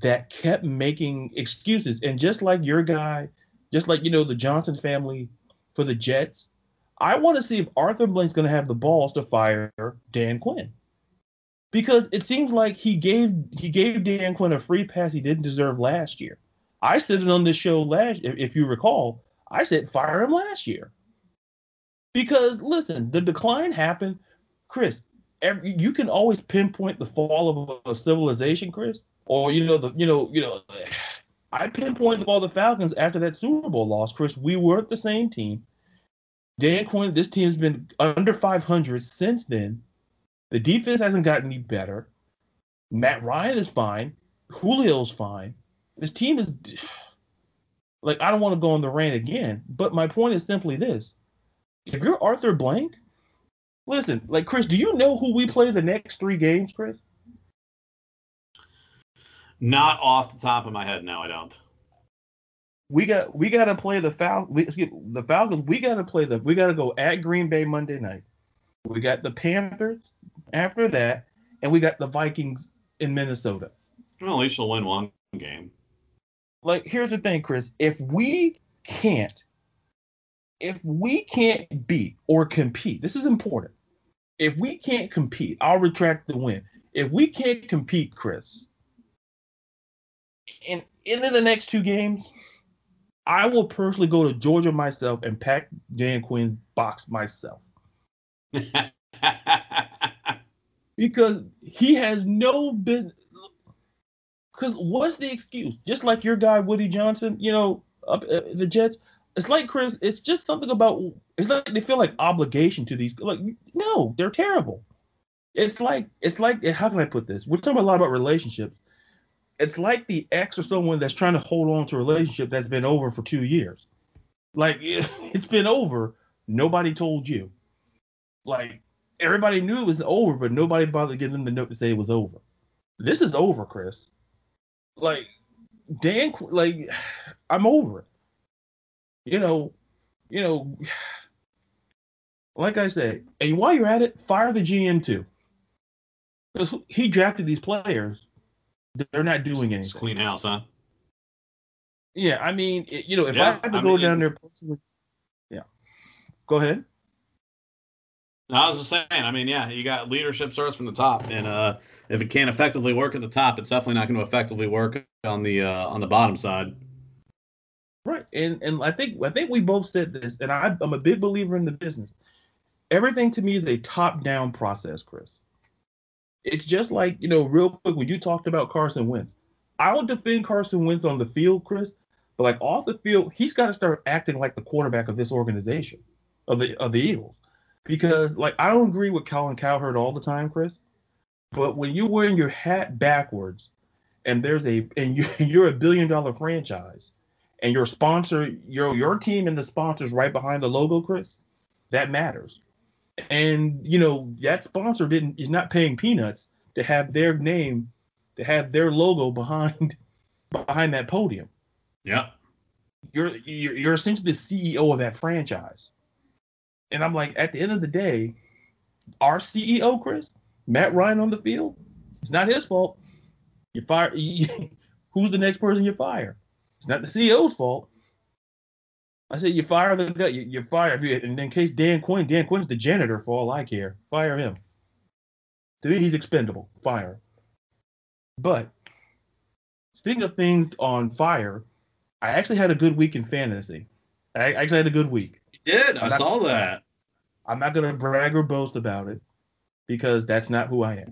that kept making excuses. And just like your guy, just like you know, the Johnson family for the Jets, I want to see if Arthur Blank's gonna have the balls to fire Dan Quinn. Because it seems like he gave he gave Dan Quinn a free pass he didn't deserve last year. I said it on this show last if, if you recall, I said fire him last year. Because listen, the decline happened, Chris. Every, you can always pinpoint the fall of a civilization, Chris, or you know the you know you know. I pinpointed all the Falcons after that Super Bowl loss, Chris. We were the same team. Dan Quinn, this team has been under 500 since then. The defense hasn't gotten any better. Matt Ryan is fine. Julio's fine. This team is like I don't want to go on the rant again, but my point is simply this: if you're Arthur Blank, listen, like Chris, do you know who we play the next three games, Chris? Not off the top of my head, no, I don't. We got we got to play the Fal we, excuse, the Falcons. We got to play the we got to go at Green Bay Monday night. We got the Panthers after that, and we got the Vikings in Minnesota. Well, at least you'll win one game. Like, here's the thing, Chris. If we can't, if we can't beat or compete, this is important. If we can't compete, I'll retract the win. If we can't compete, Chris, in into the next two games, I will personally go to Georgia myself and pack Dan Quinn's box myself. because he has no business. Because what's the excuse? Just like your guy Woody Johnson, you know, up uh, the Jets. It's like Chris. It's just something about. It's like they feel like obligation to these. Like no, they're terrible. It's like it's like how can I put this? We're talking a lot about relationships. It's like the ex or someone that's trying to hold on to a relationship that's been over for two years. Like it's been over. Nobody told you. Like everybody knew it was over, but nobody bothered getting them the note to say it was over. This is over, Chris. Like Dan, like I'm over it. You know, you know, like I said, and while you're at it, fire the GM too, because he drafted these players. They're not doing anything. Clean house, huh? Yeah, I mean, it, you know, if Yeah, I had to I go mean- down there, personally- yeah. Go ahead. I was just saying. I mean, yeah, you got leadership starts from the top, and uh, if it can't effectively work at the top, it's definitely not going to effectively work on the uh, on the bottom side. Right, and and I think I think we both said this, and I, I'm a big believer in the business. Everything to me is a top-down process, Chris. It's just like you know, real quick when you talked about Carson Wentz. I will defend Carson Wentz on the field, Chris, but like off the field, he's got to start acting like the quarterback of this organization, of the of the Eagles, because like I don't agree with Colin Cowherd all the time, Chris, but when you're wearing your hat backwards, and there's a and you you're a billion dollar franchise and your sponsor, your your team and the sponsors right behind the logo, Chris, that matters. And you know that sponsor didn't is not paying peanuts to have their name, to have their logo behind behind that podium. Yeah. You're you're, you're essentially the CEO of that franchise. And I'm like, at the end of the day, our CEO, Chris, Matt Ryan on the field, it's not his fault. You fire. who's the next person you fire? It's not the CEO's fault. I said you fire the guy. You, you fire. And in case Dan Quinn, Dan Quinn's the janitor for all I care. Fire him. To me, he's expendable. Fire. But speaking of things on fire, I actually had a good week in fantasy. I actually had a good week. You did. I saw that. I'm not gonna brag or boast about it because that's not who I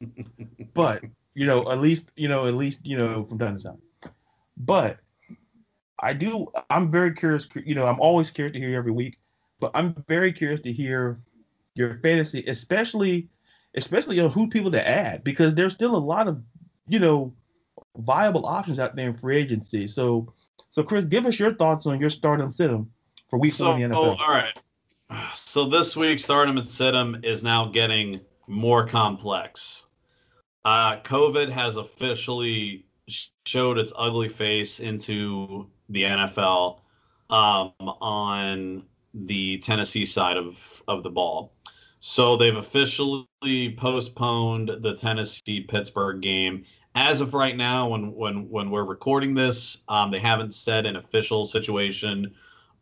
am. but you know, at least you know, at least you know, from time to time. But I do. I'm very curious. You know, I'm always curious to hear every week, but I'm very curious to hear your fantasy, especially, especially on who people to add because there's still a lot of, you know, viable options out there in free agency. So, so Chris, give us your thoughts on your stardom sit for week so, one in the NFL. Oh, all right. So this week, stardom and sit is now getting more complex. Uh, COVID has officially showed its ugly face into the NFL um, on the Tennessee side of, of the ball. So they've officially postponed the Tennessee Pittsburgh game. As of right now, when when when we're recording this, um, they haven't said an official situation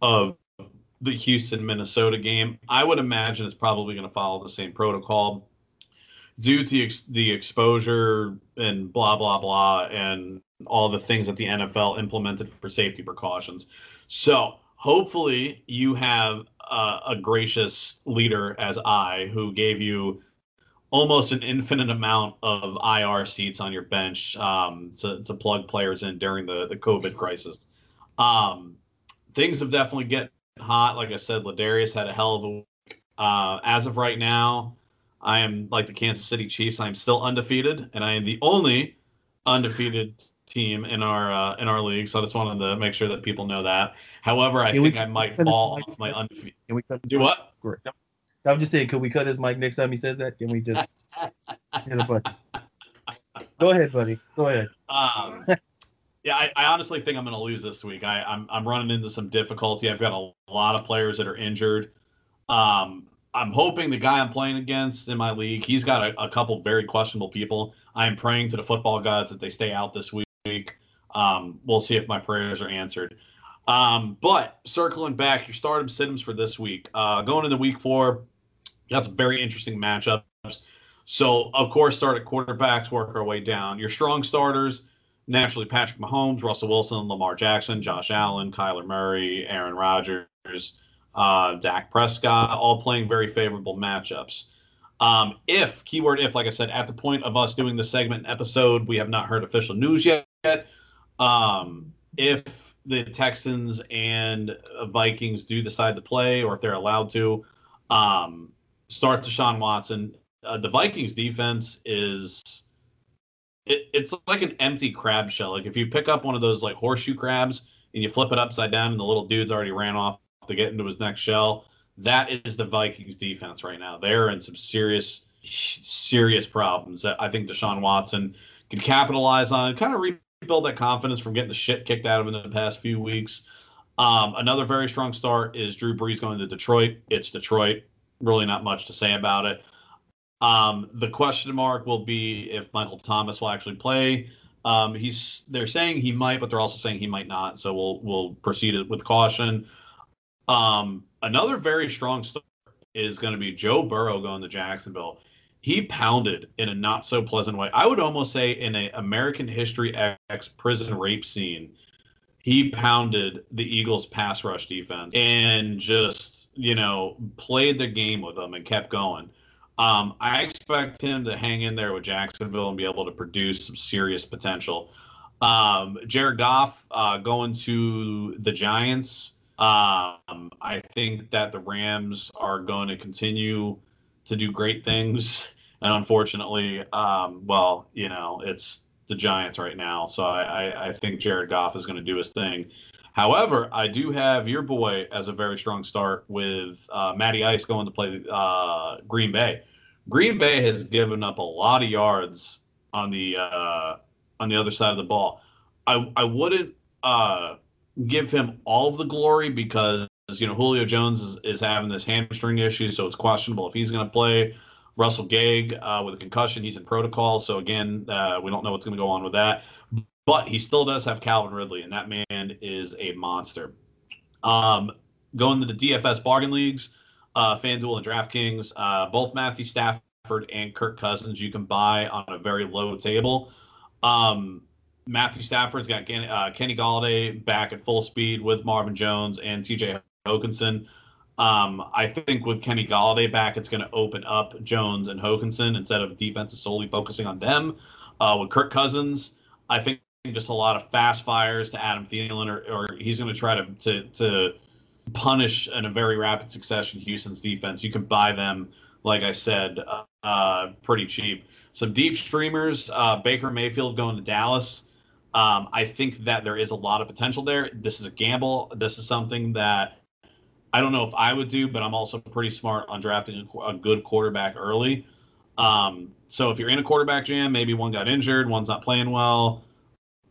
of the Houston Minnesota game. I would imagine it's probably going to follow the same protocol due to ex- the exposure and blah blah blah and all the things that the NFL implemented for safety precautions. So hopefully you have uh, a gracious leader as I who gave you almost an infinite amount of IR seats on your bench um, to, to plug players in during the, the COVID crisis. Um, things have definitely get hot. Like I said, Ladarius had a hell of a week. Uh, as of right now, I am like the Kansas City Chiefs. I am still undefeated, and I am the only undefeated team in our uh, in our league. So I just wanted to make sure that people know that. However, I can think we, I might fall off my undefeated. Can we cut do what? Great. I'm just saying, could we cut his mic next time he says that? Can we just hit a button? Go ahead, buddy. Go ahead. Um, yeah, I, I, honestly think I'm going to lose this week. I, I'm I'm running into some difficulty. I've got a lot of players that are injured. Um, I'm hoping the guy I'm playing against in my league, he's got a, a couple very questionable people. I am praying to the football gods that they stay out this week. Um, we'll see if my prayers are answered. Um, but circling back, your stardom sims for this week. Uh, going into week four, got some very interesting matchups. So, of course, start at quarterbacks, work our way down. Your strong starters, naturally Patrick Mahomes, Russell Wilson, Lamar Jackson, Josh Allen, Kyler Murray, Aaron Rodgers, uh, Dak Prescott, all playing very favorable matchups. Um, if, keyword if, like I said, at the point of us doing the segment episode, we have not heard official news yet. Um, if the Texans and Vikings do decide to play, or if they're allowed to, um, start Deshaun Watson. Uh, the Vikings defense is it, it's like an empty crab shell. Like if you pick up one of those like horseshoe crabs and you flip it upside down and the little dude's already ran off to get into his next shell. That is the Vikings defense right now. They're in some serious, serious problems that I think Deshaun Watson can capitalize on, kind of rebuild that confidence from getting the shit kicked out of him in the past few weeks. Um, another very strong start is Drew Brees going to Detroit. It's Detroit. Really not much to say about it. Um, the question mark will be if Michael Thomas will actually play. Um, he's they're saying he might, but they're also saying he might not. So we'll we'll proceed with caution. Um, another very strong start is going to be Joe Burrow going to Jacksonville. He pounded in a not so pleasant way. I would almost say in a American History X prison rape scene, he pounded the Eagles pass rush defense and just, you know, played the game with them and kept going. Um, I expect him to hang in there with Jacksonville and be able to produce some serious potential. Um, Jared Goff uh, going to the Giants um, I think that the Rams are going to continue to do great things. And unfortunately, um, well, you know, it's the Giants right now. So I, I, I think Jared Goff is going to do his thing. However, I do have your boy as a very strong start with uh, Matty Ice going to play uh, Green Bay. Green Bay has given up a lot of yards on the uh, on the other side of the ball. I I wouldn't uh, give him all of the glory because you know Julio Jones is, is having this hamstring issue, so it's questionable if he's going to play. Russell Gage uh, with a concussion, he's in protocol, so again, uh, we don't know what's going to go on with that. But he still does have Calvin Ridley, and that man is a monster. Um, going to the DFS bargain leagues, uh, FanDuel and DraftKings, uh, both Matthew Stafford and Kirk Cousins you can buy on a very low table. Um, Matthew Stafford's got uh, Kenny Golladay back at full speed with Marvin Jones and TJ Hockenson. Um, I think with Kenny Golladay back, it's going to open up Jones and Hockenson instead of defenses solely focusing on them. Uh, with Kirk Cousins, I think just a lot of fast fires to Adam Thielen, or, or he's going to try to, to to punish in a very rapid succession Houston's defense. You can buy them, like I said, uh, uh, pretty cheap. Some deep streamers, uh, Baker Mayfield going to Dallas. Um, I think that there is a lot of potential there. This is a gamble. This is something that I don't know if I would do, but I'm also pretty smart on drafting a, good quarterback early. Um, so if you're in a quarterback jam, maybe one got injured, one's not playing well.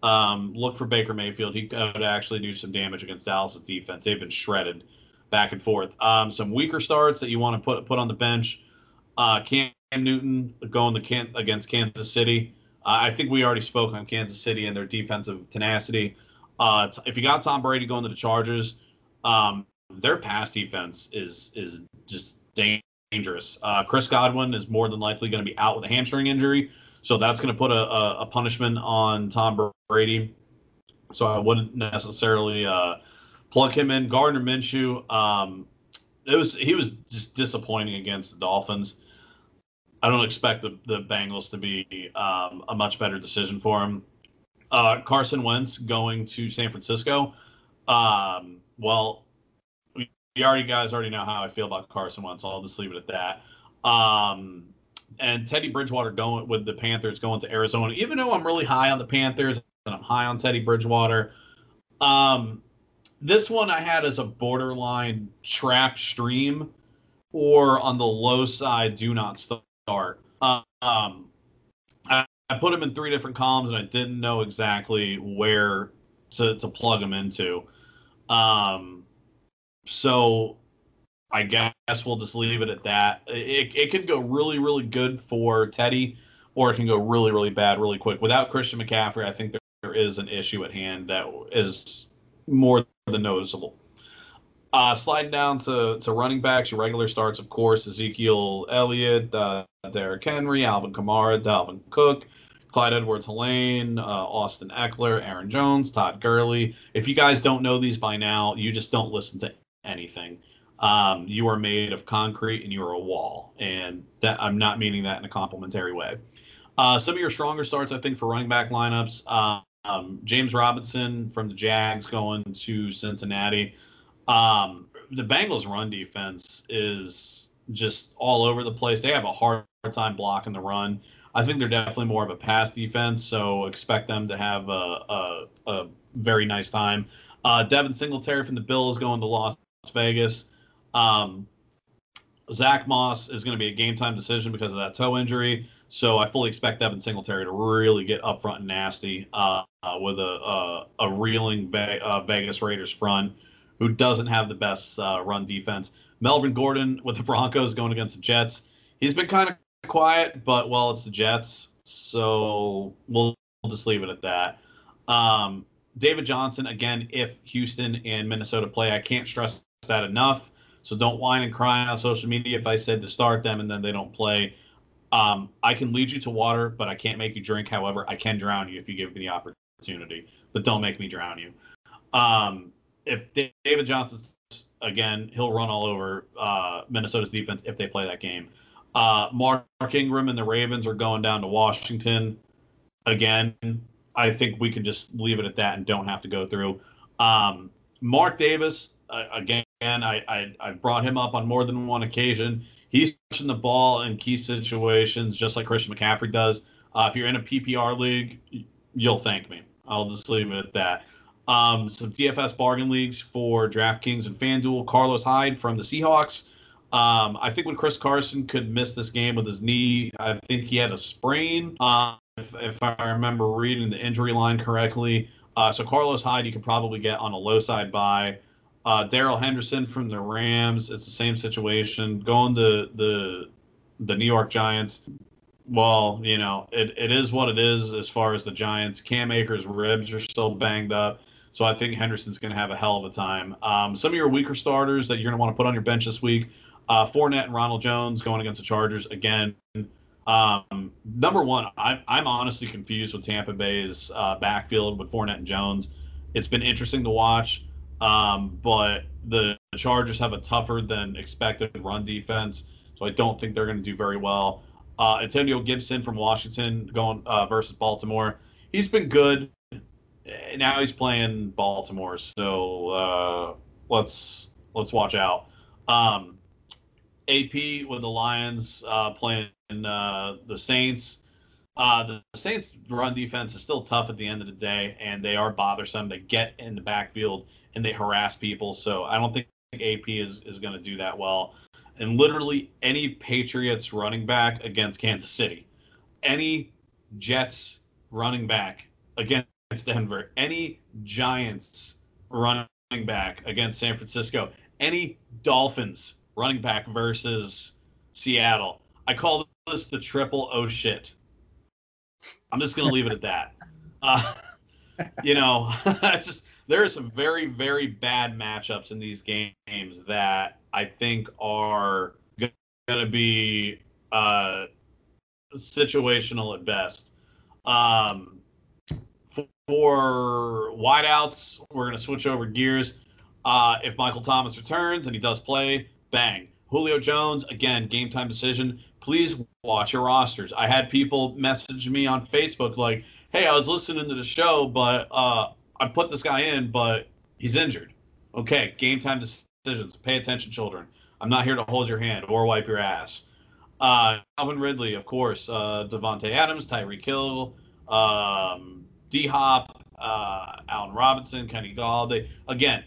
Um, look for Baker Mayfield. He could actually do some damage against Dallas' defense. They've been shredded back and forth. Um, some weaker starts that you want to put put on the bench. Uh, Cam Newton going the can, against Kansas City. I think we already spoke on Kansas City and their defensive tenacity. Uh, if you got Tom Brady going to the Chargers, um, their pass defense is is just dangerous. Uh, Chris Godwin is more than likely going to be out with a hamstring injury, so that's going to put a, a, a, punishment on Tom Brady. So I wouldn't necessarily uh, plug him in. Gardner Minshew, um, it was he was just disappointing against the Dolphins. I don't expect the, the Bengals to be um, a much better decision for him. Uh, Carson Wentz going to San Francisco. Um, well, you already guys already know how I feel about Carson Wentz. So I'll just leave it at that. Um, and Teddy Bridgewater going with the Panthers going to Arizona. Even though I'm really high on the Panthers and I'm high on Teddy Bridgewater, um, this one I had as a borderline trap stream or on the low side, do not start. Um, I, I put them in three different columns and I didn't know exactly where to, to plug them into. Um, so I guess we'll just leave it at that. It, it could go really, really good for Teddy, or it can go really, really bad really quick. Without Christian McCaffrey, I think there, there is an issue at hand that is more than noticeable. Uh, sliding down to, to running backs, your regular starts, of course, Ezekiel Elliott, uh, Derrick Henry, Alvin Kamara, Dalvin Cook, Clyde Edwards Helaire, uh, Austin Ekeler, Aaron Jones, Todd Gurley. If you guys don't know these by now, you just don't listen to anything. Um, you are made of concrete and you are a wall. And that I'm not meaning that in a complimentary way. Uh, some of your stronger starts, I think, for running back lineups. Um, James Robinson from the Jags going to Cincinnati. Um, the Bengals' run defense is just all over the place. They have a hard time blocking the run. I think they're definitely more of a pass defense, so expect them to have a, a, a very nice time. Uh, Devin Singletary from the Bills going to Las Vegas. Um, Zach Moss is going to be a game time decision because of that toe injury. So I fully expect Devin Singletary to really get up front and nasty uh, uh, with a, a, a reeling uh, Vegas Raiders front who doesn't have the best uh, run defense. Melvin Gordon with the Broncos going against the Jets. He's been kind of quiet, but well, it's the Jets, so we'll, we'll just leave it at that. Um, David Johnson again. If Houston and Minnesota play, I can't stress that enough. So don't whine and cry on social media if I said to start them and then they don't play. Um, I can lead you to water, but I can't make you drink. However, I can drown you if you give me the opportunity. But don't make me drown you. Um, if David Johnson's again, he'll run all over uh, Minnesota's defense if they play that game. Uh, Mark Ingram and the Ravens are going down to Washington. Again, I think we can just leave it at that and don't have to go through. Um, Mark Davis, uh, again, I, I, I brought him up on more than one occasion. He's touching the ball in key situations, just like Christian McCaffrey does. Uh, if you're in a PPR league, you'll thank me. I'll just leave it at that. Um, some DFS bargain leagues for DraftKings and FanDuel. Carlos Hyde from the Seahawks. Um, I think when Chris Carson could miss this game with his knee, I think he had a sprain. Uh, if, if I remember reading the injury line correctly, Uh, so Carlos Hyde, you could probably get on a low side buy. Uh, Darrell Henderson from the Rams, it's the same situation. Going to the the New York Giants, well, you know, it, it is what it is as far as the Giants. Cam Akers' ribs are still banged up. So I think Henderson's going to have a hell of a time. Um, some of your weaker starters that you're going to want to put on your bench this week, uh, Fournette and Ronald Jones going against the Chargers again. Um, number one, I, I'm honestly confused with Tampa Bay's uh, backfield with Fournette and Jones. It's been interesting to watch. Um, but the Chargers have a tougher than expected run defense, so I don't think they're going to do very well. Uh, Antonio Gibson from Washington going uh, versus Baltimore. He's been good. Now he's playing Baltimore, so uh, let's let's watch out. Um, AP with the Lions uh, playing uh, the Saints. Uh, the Saints' run defense is still tough at the end of the day, and they are bothersome. They get in the backfield and they harass people. So I don't think AP is, is going to do that well. And literally any Patriots running back against Kansas City, any Jets running back against Denver, any Giants running back against San Francisco, any Dolphins running back versus Seattle. I call this the triple oh shit. I'm just going to leave it at that. Uh, you know, it's just there are some very, very bad matchups in these games that I think are going to be uh, situational at best. Um, for wideouts, we're going to switch over gears. Uh, if Michael Thomas returns and he does play, bang. Julio Jones, again, game time decision. Please watch your rosters. I had people message me on Facebook like, hey, I was listening to the show, but uh, I put this guy in, but he's injured. Okay, game time decisions. Pay attention, children. I'm not here to hold your hand or wipe your ass. Uh, Calvin Ridley, of course. Uh, Davante Adams, Tyreek Hill, um, D Hop, uh, Allen Robinson, Kenny Golladay. Again,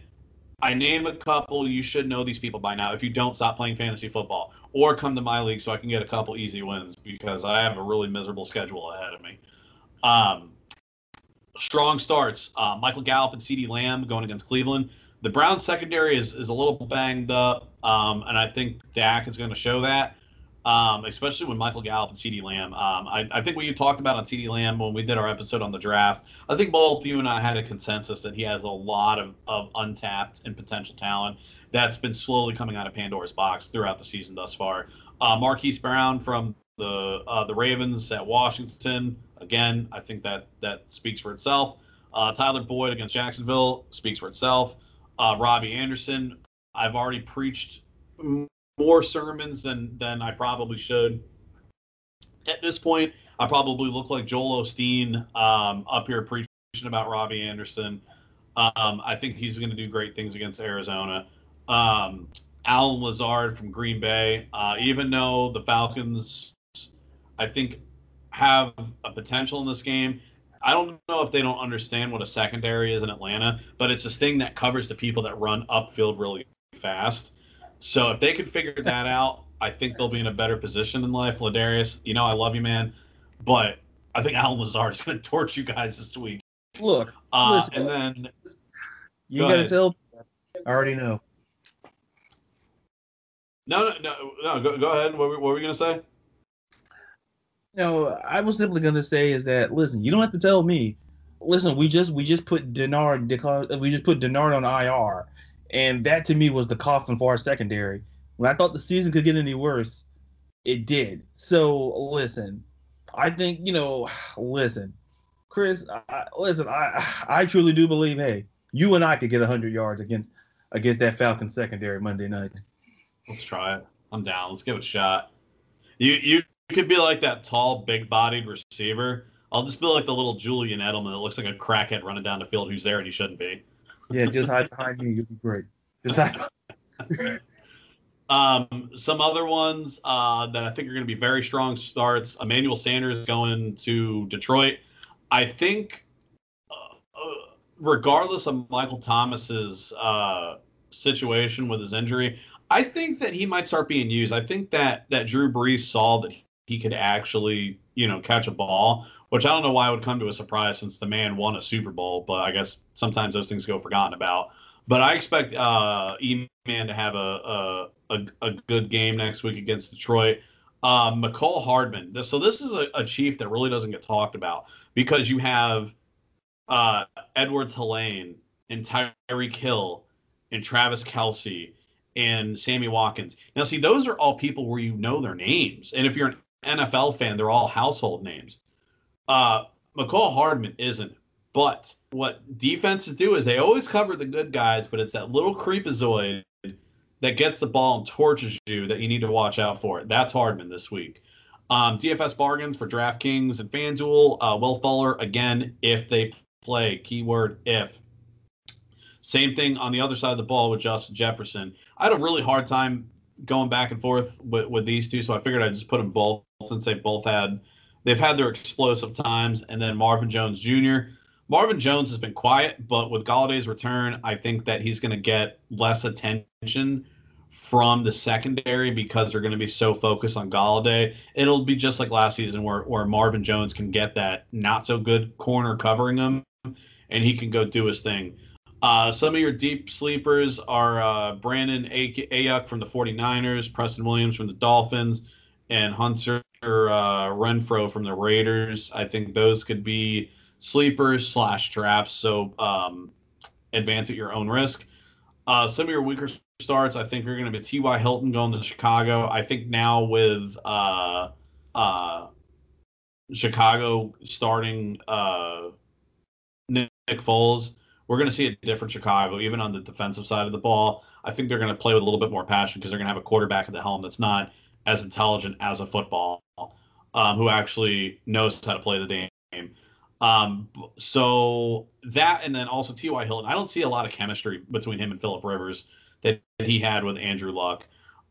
I name a couple. You should know these people by now. If you don't, stop playing fantasy football or come to my league so I can get a couple easy wins because I have a really miserable schedule ahead of me. Um, strong starts. Uh, Michael Gallup and CeeDee Lamb going against Cleveland. The Browns secondary is, is a little banged up, um, and I think Dak is going to show that, um, especially when Michael Gallup and CeeDee Lamb. Um, I, I, think what you talked about on CeeDee Lamb when we did our episode on the draft, I think both you and I had a consensus that he has a lot of, of untapped and potential talent that's been slowly coming out of Pandora's box throughout the season thus far. Uh, Marquise Brown from the uh, the Ravens at Washington. Again, I think that that speaks for itself. Uh, Tyler Boyd against Jacksonville speaks for itself. Uh, Robbie Anderson, I've already preached more sermons than than I probably should. At this point, I probably look like Joel Osteen um, up here preaching about Robbie Anderson. Um, I think he's going to do great things against Arizona. Um, Allen Lazard from Green Bay, uh, even though the Falcons I think have a potential in this game. I don't know if they don't understand what a secondary is in Atlanta, but it's this thing that covers the people that run upfield really fast. So if they could figure that out, I think they'll be in a better position in life. Ladarius, you know I love you, man, but I think Allen Lazard is going to torch you guys this week. Look, uh, and then you got to tell. I already know. No, no, no, no. Go, go ahead. What, what were we going to say? No, I was simply gonna say is that listen, you don't have to tell me. Listen, we just we just put Denard we just put Denard on IR, and that to me was the coffin for our secondary. When I thought the season could get any worse, it did. So listen, I think you know, listen, Chris, I, listen, I I truly do believe, hey, you and I could get hundred yards against against that Falcon secondary Monday night. Let's try it. I'm down. Let's give it a shot. You you could be like that tall, big-bodied receiver. I'll just be like the little Julian Edelman that looks like a crackhead running down the field who's there and he shouldn't be. Yeah, just hide behind me. You'll be great. Just hide. um, some other ones uh, that I think are going to be very strong starts. Emmanuel Sanders going to Detroit. I think, uh, uh regardless of Michael Thomas's uh, situation with his injury, I think that he might start being used. I think that that Drew Brees saw that he could actually, you know, catch a ball which I don't know why would come to a surprise since the man won a Super Bowl, but I guess sometimes those things go forgotten about. But I expect uh, E-Man to have a, a, a, a good game next week against Detroit. Um, Mecole Hardman. This, so this is a, a, chief that really doesn't get talked about because you have uh, Edwards-Helaire and Tyreek Hill and Travis Kelce and Sammy Watkins. Now, see, those are all people where you know their names. And if you're an NFL fan, they're all household names. Uh, Mecole Hardman isn't. But what defenses do is they always cover the good guys, but it's that little creepazoid that gets the ball and torches you that you need to watch out for. That's Hardman this week. Um, DFS bargains for DraftKings and FanDuel. Uh, Will Fuller again if they play. Keyword if. Same thing on the other side of the ball with Justin Jefferson. I had a really hard time going back and forth with, with these two, so I figured I'd just put them both since they both had they've had their explosive times, and then Marvin Jones Jr. Marvin Jones has been quiet, but with Golladay's return, I think that he's going to get less attention from the secondary because they're going to be so focused on Golladay. It'll be just like last season where, where Marvin Jones can get that not so good corner covering him and he can go do his thing. Uh, some of your deep sleepers are uh, Brandon Aiyuk from the 49ers, Preston Williams from the Dolphins, and Hunter uh, Renfrow from the Raiders. I think those could be sleepers slash traps. So um, advance at your own risk. Uh, some of your weaker starts, I think, are going to be T.Y. Hilton going to Chicago. I think now with uh, uh, Chicago starting uh, Nick Foles, we're going to see a different Chicago, even on the defensive side of the ball. I think they're going to play with a little bit more passion because they're going to have a quarterback at the helm that's not as intelligent as a football, um, who actually knows how to play the game. Um, so that, and then also T.Y. Hilton. I don't see a lot of chemistry between him and Philip Rivers that he had with Andrew Luck.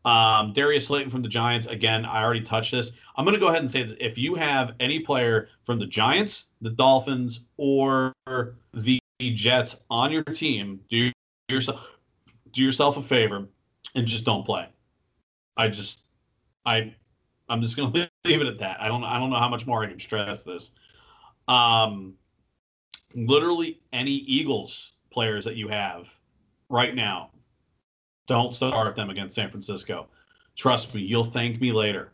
Um, Darius Slayton from the Giants. Again, I already touched this. I'm going to go ahead and say this. If you have any player from the Giants, the Dolphins, or the Jets on your team, do yourself do yourself a favor and just don't play. I just, I, I'm just going to leave it at that. I don't, I don't know how much more I can stress this. Um, literally any Eagles players that you have right now, don't start them against San Francisco. Trust me, you'll thank me later.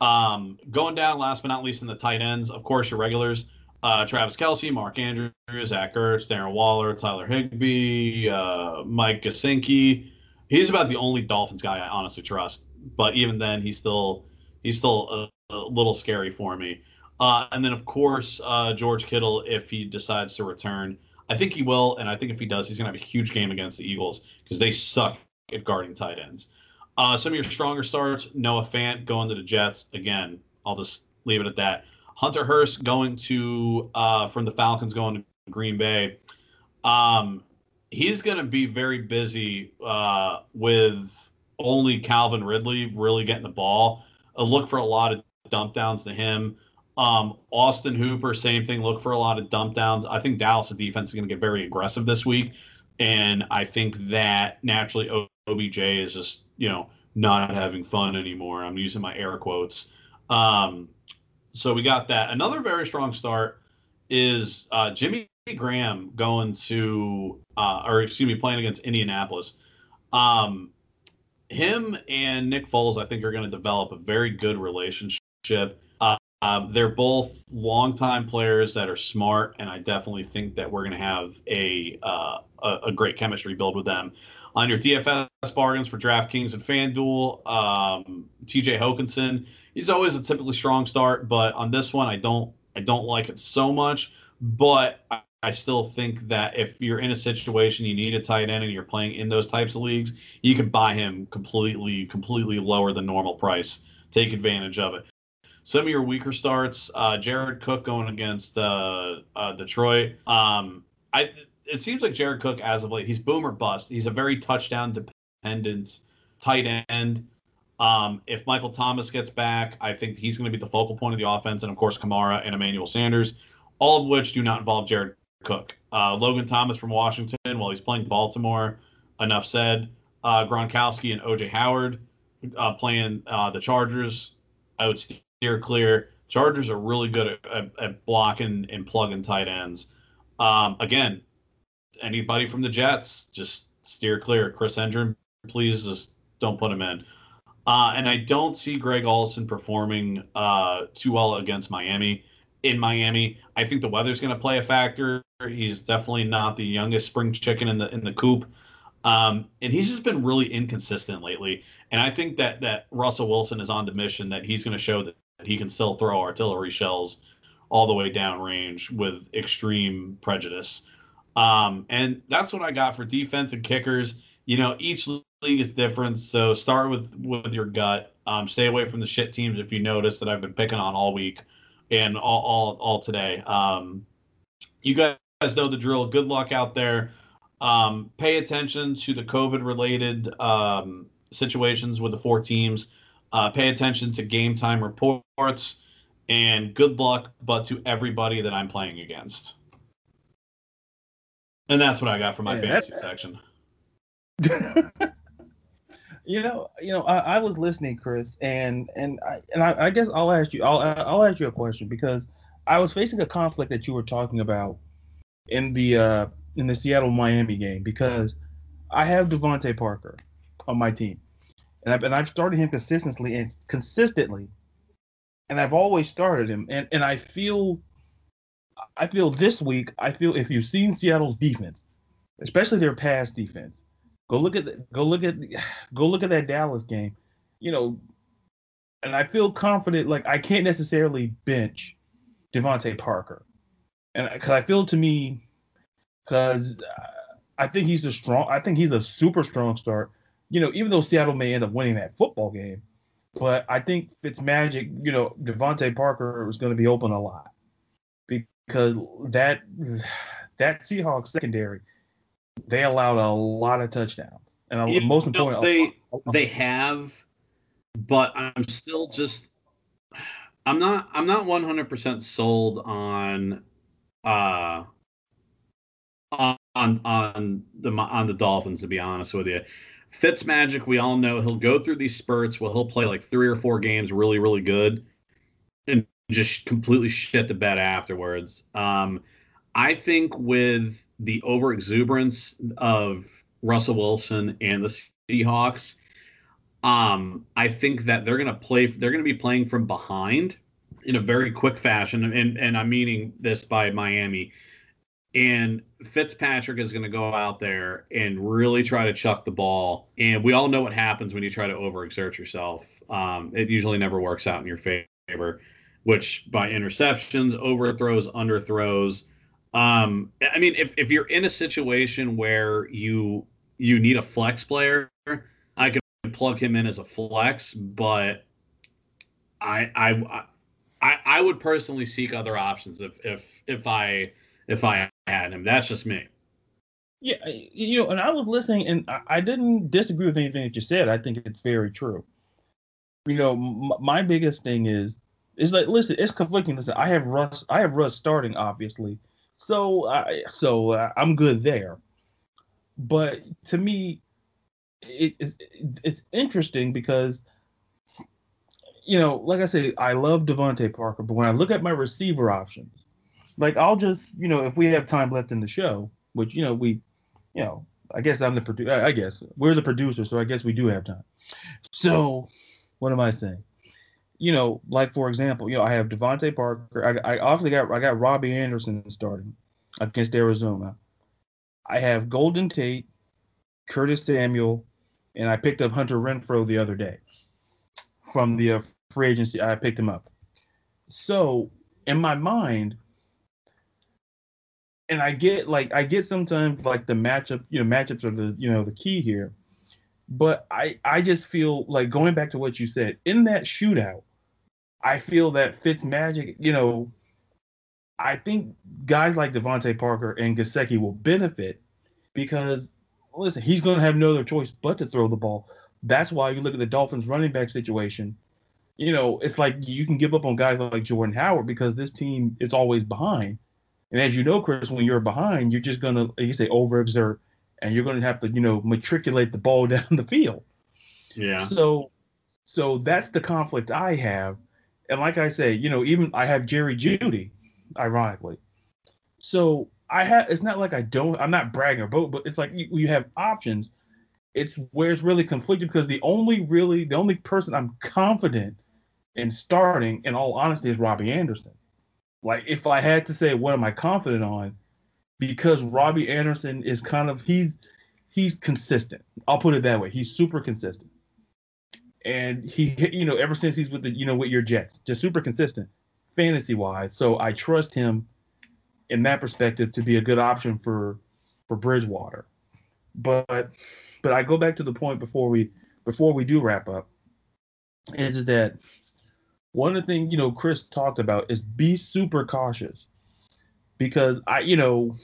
Um, going down last but not least in the tight ends, of course, your regulars. Uh, Travis Kelce, Mark Andrews, Zach Ertz, Darren Waller, Tyler Higbee, uh, Mike Gesicki. He's about the only Dolphins guy I honestly trust. But even then, he's still he's still a, a little scary for me. Uh, and then, of course, uh, George Kittle, if he decides to return, I think he will. And I think if he does, he's going to have a huge game against the Eagles because they suck at guarding tight ends. Uh, some of your stronger starts Noah Fant going to the Jets. Again, I'll just leave it at that. Hunter Hurst going to, uh, from the Falcons going to Green Bay. Um, he's going to be very busy uh, with only Calvin Ridley really getting the ball. Look for a lot of dump downs to him. Um, Austin Hooper, same thing. Look for a lot of dump downs. I think Dallas' defense is going to get very aggressive this week, and I think that naturally OBJ is just you know not having fun anymore. I'm using my air quotes. Um, so we got that. Another very strong start is uh, Jimmy Graham going to, uh, or excuse me, playing against Indianapolis. Um, him and Nick Foles, I think, are going to develop a very good relationship. Um, they're both longtime players that are smart, and I definitely think that we're going to have a, uh, a, a great chemistry build with them. On your DFS bargains for DraftKings and FanDuel, um, TJ Hockenson, he's always a typically strong start, but on this one, I don't I don't like it so much. But I, still think that if you're in a situation you need a tight end and you're playing in those types of leagues, you can buy him completely completely lower than normal price. Take advantage of it. Some of your weaker starts, uh, Jared Cook going against uh, uh, Detroit. Um, I it seems like Jared Cook as of late, he's boom or bust. He's a very touchdown dependent tight end. Um, if Michael Thomas gets back, I think he's going to be the focal point of the offense, and of course Kamara and Emmanuel Sanders, all of which do not involve Jared Cook. Uh, Logan Thomas from Washington, while he's playing Baltimore, enough said. Uh, Gronkowski and OJ Howard uh, playing uh, the Chargers. I would steer clear. Chargers are really good at, at, at blocking and plugging tight ends. Um, again, anybody from the Jets, just steer clear. Chris Herndon, please just don't put him in. Uh, and I don't see Greg Olsen performing uh, too well against Miami. In Miami, I think the weather's going to play a factor. He's definitely not the youngest spring chicken in the in the coop, um, and he's just been really inconsistent lately. And I think that that Russell Wilson is on the mission that he's going to show that he can still throw artillery shells all the way down range with extreme prejudice. Um, and that's what I got for defense and kickers. You know, each league is different, so start with with your gut. Um, stay away from the shit teams if you notice that I've been picking on all week and all all, all today. Um, you guys know the drill. Good luck out there. Um, pay attention to the COVID related um, situations with the four teams. Uh, pay attention to game time reports and good luck, but to everybody that I'm playing against. And that's what I got for my yeah, fantasy section. you know, you know, I, I, was listening, Chris, and and I and I, I, guess I'll ask you, I'll I'll ask you a question because I was facing a conflict that you were talking about in the uh in the Seattle Miami game because I have DeVante Parker on my team, and I've and I've started him consistently and consistently, and I've always started him, and and I feel I feel this week, I feel if you've seen Seattle's defense, especially their pass defense, go look at the, go look at go look at that Dallas game. You know, and I feel confident. Like I can't necessarily bench DeVante Parker, and uh, because I feel to me, because uh, I think he's a strong. I think he's a super strong start. You know, even though Seattle may end up winning that football game, but I think Fitzmagic, you know, DeVante Parker is going to be open a lot because that that Seahawks secondary they allowed a lot of touchdowns, and most important, they they have, but I'm still just I'm not I'm not 100 percent sold on uh on on the on the Dolphins to be honest with you. Fitz Magic, we all know he'll go through these spurts where he'll play like three or four games really really good, and just completely shit the bed afterwards. Um, I think with the over exuberance of Russell Wilson and the Seahawks, um, I think that they're going to play. They're going to be playing from behind in a very quick fashion, and and I'm meaning this by Miami. And Fitzpatrick is going to go out there and really try to chuck the ball. And we all know what happens when you try to overexert yourself. Um, it usually never works out in your favor which by interceptions, overthrows, underthrows. Um, I mean, if, if you're in a situation where you you need a flex player, I could plug him in as a flex, but I I I, I would personally seek other options if if if I if I had him. That's just me. Yeah, you know, and I was listening, and I didn't disagree with anything that you said. I think it's very true. You know, my biggest thing is it's like listen, it's conflicting. Listen, I have Russ, I have Russ starting, obviously, so I so uh, I'm good there. But to me, it, it, it's interesting because you know, like I say, I love DeVante Parker, but when I look at my receiver options, like I'll just you know, if we have time left in the show, which you know we, you know, I guess I'm the producer. I guess we're the producer, so I guess we do have time. So, what am I saying? you know, like for example, you know, I have DeVante Parker. I, I obviously got I got Robbie Anderson starting against Arizona. I have Golden Tate, Curtis Samuel, and I picked up Hunter Renfrow the other day from the uh, free agency. I picked him up. So in my mind, and I get like I get sometimes like the matchup, you know, matchups are the you know the key here. But I I just feel like going back to what you said in that shootout, I feel that Fitz Magic, you know, I think guys like DeVante Parker and Gesicki will benefit because listen, he's going to have no other choice but to throw the ball. That's why you look at the Dolphins running back situation. You know, it's like you can give up on guys like Jordan Howard because this team is always behind. And as you know, Chris, when you're behind, you're just going to, you say, overexert and you're going to have to, you know, matriculate the ball down the field. Yeah. So, so that's the conflict I have And like I say, you know, even I have Jerry Jeudy, ironically. So I have. It's not like I don't. I'm not bragging about, but it's like you, you have options. It's where it's really conflicted because the only really the only person I'm confident in starting, in all honesty, is Robbie Anderson. Like if I had to say what am I confident on, because Robbie Anderson is kind of he's he's consistent. I'll put it that way. He's super consistent. And he you know, ever since he's with the you know, with your Jets, just super consistent fantasy wise. So I trust him in that perspective to be a good option for for Bridgewater. But but I go back to the point before we before we do wrap up is that one of the things you know Chris talked about is be super cautious. Because I you know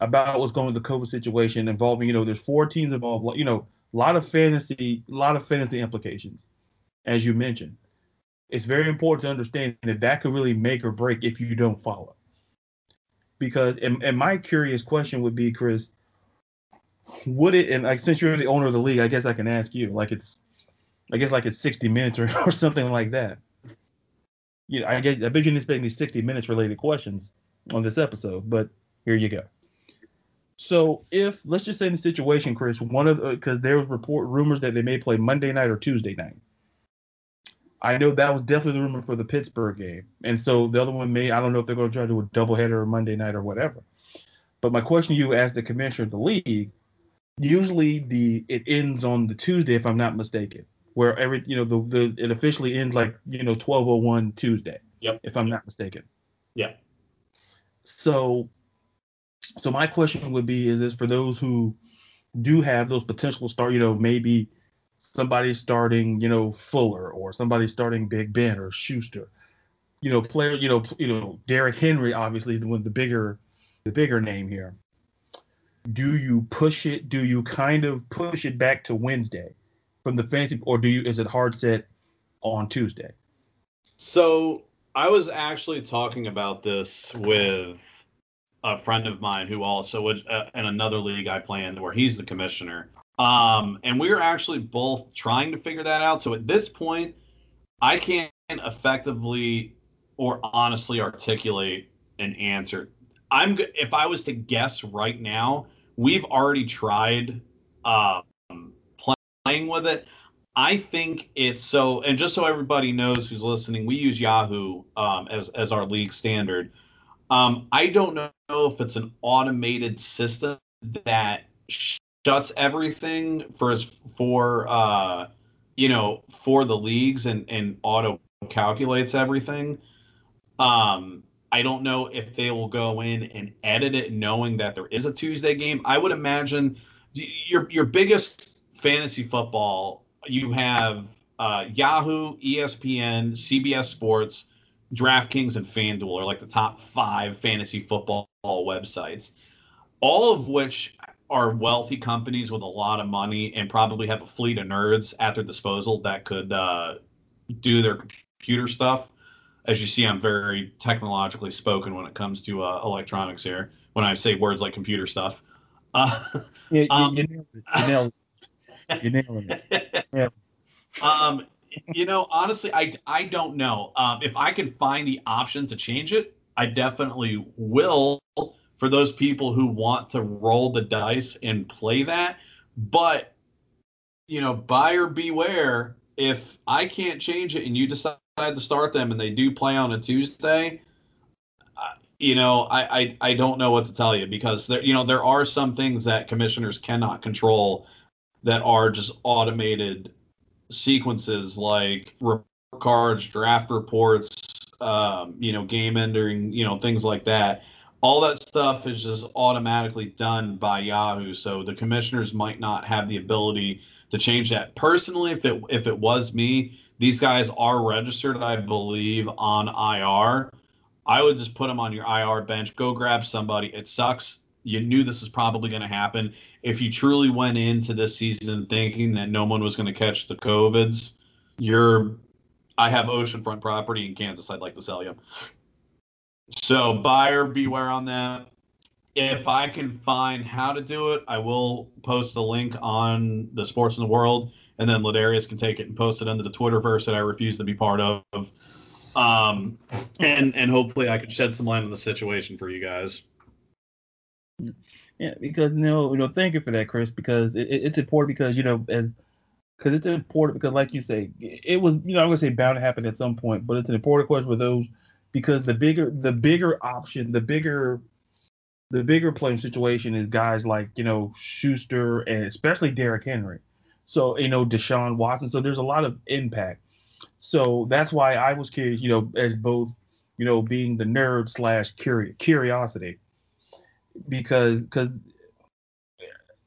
about what's going with the COVID situation involving you know there's four teams involved you know a lot of fantasy a lot of fantasy implications as you mentioned. It's very important to understand that that could really make or break if you don't follow. Because and, and my curious question would be chris would it and like since you're the owner of the league i guess i can ask you like it's i guess like it's 60 minutes or, or something like that Yeah, i guess i bet you didn't expect me 60 minutes related questions on this episode but here you go so if let's just say in the situation chris one of because the, there was report rumors that they may play monday night or tuesday night I know that was definitely the rumor for the Pittsburgh game. And so the other one may, I don't know if they're going to try to do a doubleheader or Monday night or whatever. But my question to you as the commissioner of the league, usually the it ends on the Tuesday, if I'm not mistaken, where every, you know, the, the it officially ends like, you know, 1201 Tuesday. Yep. If I'm not mistaken. Yeah. So, so my question would be, is this for those who do have those potential start, you know, maybe somebody starting, you know, Fuller or somebody starting Big Ben or Schuster. You know, player, you know, you know, Derrick Henry, obviously the one the bigger the bigger name here. Do you push it? Do you kind of push it back to Wednesday from the fantasy or do you is it hard set on Tuesday? So I was actually talking about this with a friend of mine who also was uh, in another league I play in where he's the commissioner. Um, and we are actually both trying to figure that out. So at this point, I can't effectively or honestly articulate an answer. I'm if I was to guess right now, we've already tried um, playing with it. I think it's so, and just so everybody knows who's listening, we use Yahoo um, as as our league standard. Um, I don't know if it's an automated system that shuts everything for for uh you know for the leagues and and auto calculates everything um i don't know if they will go in and edit it knowing that there is a tuesday game i would imagine your your biggest fantasy football you have uh, yahoo espn cbs sports draftkings and fanduel are like the top five fantasy football websites all of which are wealthy companies with a lot of money and probably have a fleet of nerds at their disposal that could uh, do their computer stuff. As you see, I'm very technologically spoken when it comes to uh, electronics here. When I say words like computer stuff, uh, yeah, um, you, nailed it. You nailed it. You nailed it. Yeah. Um, you know, honestly, I I don't know. Um, if I can find the option to change it, I definitely will for those people who want to roll the dice and play that. But, you know, buyer beware. If I can't change it and you decide to start them and they do play on a Tuesday, uh, you know, I, I, I don't know what to tell you because there, you know, there are some things that commissioners cannot control that are just automated sequences like report cards, draft reports, um, you know, game ending, you know, things like that all that stuff is just automatically done by Yahoo. So the commissioners might not have the ability to change that. Personally, if it if it was me, these guys are registered, I believe, on IR. I would just put them on your IR bench. Go grab somebody. It sucks. You knew this is probably going to happen. If you truly went into this season thinking that no one was going to catch the COVIDs, you're. I have oceanfront property in Kansas. I'd like to sell you. So buyer beware on that. If I can find how to do it, I will post a link on the Sports in the World and then Ladarius can take it and post it into the Twitterverse that I refuse to be part of. Um, and and hopefully I can shed some light on the situation for you guys. Yeah, because you know, you know, thank you for that, Chris. Because it, it's important because you know, as because it's important because, like you say, it was you know I'm gonna say bound to happen at some point, but it's an important question for those because the bigger the bigger option, the bigger the bigger playing situation is guys like you know Schuster and especially Derrick Henry. So you know Deshaun Watson. So there's a lot of impact. So that's why I was curious, you know, as both you know being the nerd slash curiosity because because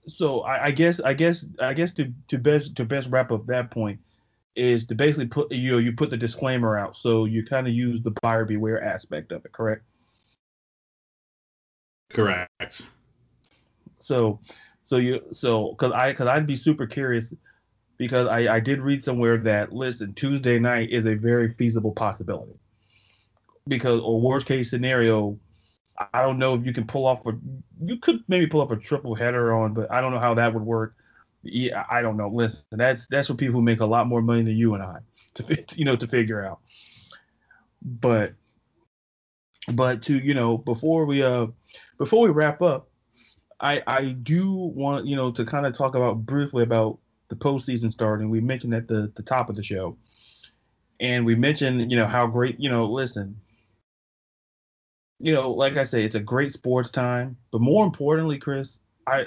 so I, I, guess I guess I guess to to best to best wrap up that point is to basically put you know you put the disclaimer out so you kind of use the buyer beware aspect of it correct? Correct. So so you so because I because I'd be super curious because I I did read somewhere that listen Tuesday night is a very feasible possibility because or worst case scenario I don't know if you can pull off a. You could maybe pull up a triple header on, but I don't know how that would work. Yeah, I don't know. Listen, that's that's for people who make a lot more money than you and I to you know to figure out. But but to you know before we uh before we wrap up, I I do want you know to kind of talk about briefly about the postseason starting. We mentioned at the the top of the show, and we mentioned you know how great you know listen you know, like I say, it's a great sports time. But more importantly, Chris, I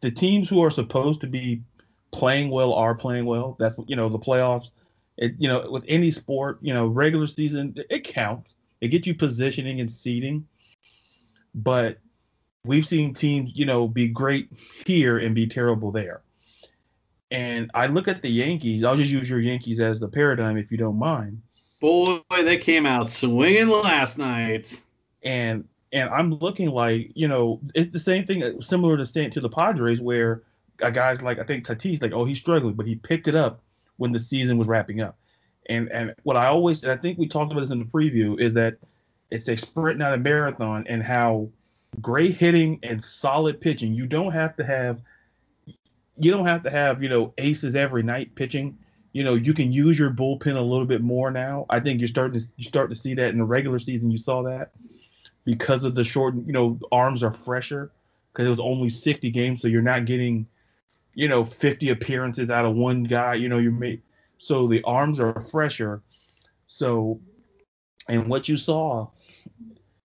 the teams who are supposed to be playing well are playing well. That's you know the playoffs. It you know with any sport, you know regular season it counts. It gets you positioning and seeding. But we've seen teams you know be great here and be terrible there. And I look at the Yankees. I'll just use your Yankees as the paradigm if you don't mind. Boy, they came out swinging last night and and I'm looking like you know it's the same thing similar to Saint to the Padres where a guy's like I think Tatis like oh he's struggling but he picked it up when the season was wrapping up. And and what I always I think we talked about this in the preview is that it's a sprint not a marathon and how great hitting and solid pitching. You don't have to have you don't have to have you know aces every night pitching. You know you can use your bullpen a little bit more now. I think you're starting to you start to see that in the regular season. You saw that because of the short, you know, arms are fresher because it was only 60 games, so you're not getting, you know, 50 appearances out of one guy. You know, you made so the arms are fresher. So, and what you saw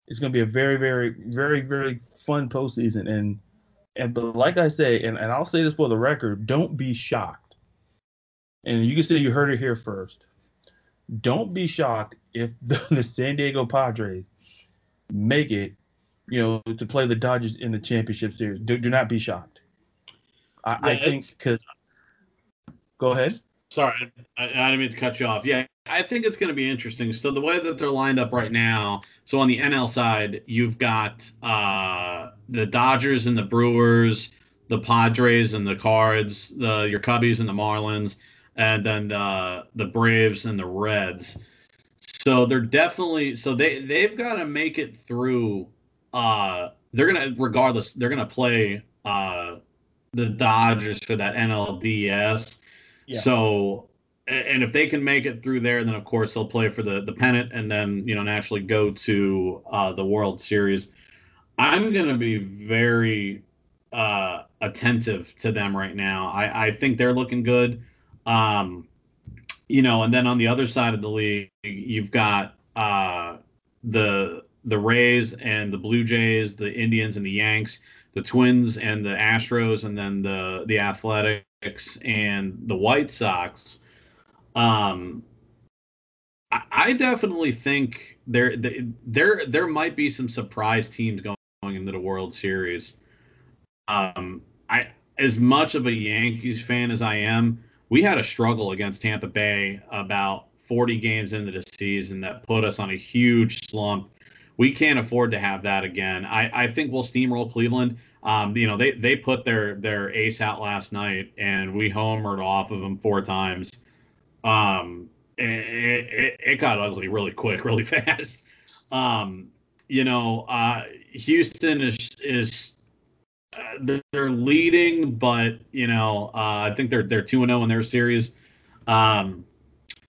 is going to be a very, very, very, very fun postseason. And and but like I say, and, and I'll say this for the record, don't be shocked. And you can say you heard it here first. Don't be shocked if the, the San Diego Padres make it, you know, to play the Dodgers in the championship series. Do, do not be shocked. I, yeah, I think because. Go ahead. Sorry, I, I didn't mean to cut you off. Yeah, I think it's going to be interesting. So the way that they're lined up right now, so on the NL side, you've got uh, the Dodgers and the Brewers, the Padres and the Cards, the your Cubbies and the Marlins, and then uh, the Braves and the Reds. So they're definitely so they they've got to make it through. Uh, they're gonna regardless. They're gonna play uh the Dodgers for that NLDS. Yeah. So and if they can make it through there, then of course they'll play for the the pennant, and then you know naturally go to uh, the World Series. I'm gonna be very uh, attentive to them right now. I I think they're looking good. Um, you know, and then on the other side of the league, you've got uh, the the Rays and the Blue Jays, the Indians and the Yanks, the Twins and the Astros, and then the the Athletics and the White Sox. Um, I, I definitely think there there there might be some surprise teams going into the World Series. Um, I as much of a Yankees fan as I am, we had a struggle against Tampa Bay about 40 games into the season that put us on a huge slump. We can't afford to have that again. I, I think we'll steamroll Cleveland. Um, you know, they, they put their, their ace out last night and we homered off of them four times. Um, it, it, it got ugly really quick, really fast. Um, you know, uh, Houston is, is they're leading, but you know, uh, I think they're they're two and zero oh in their series. Um,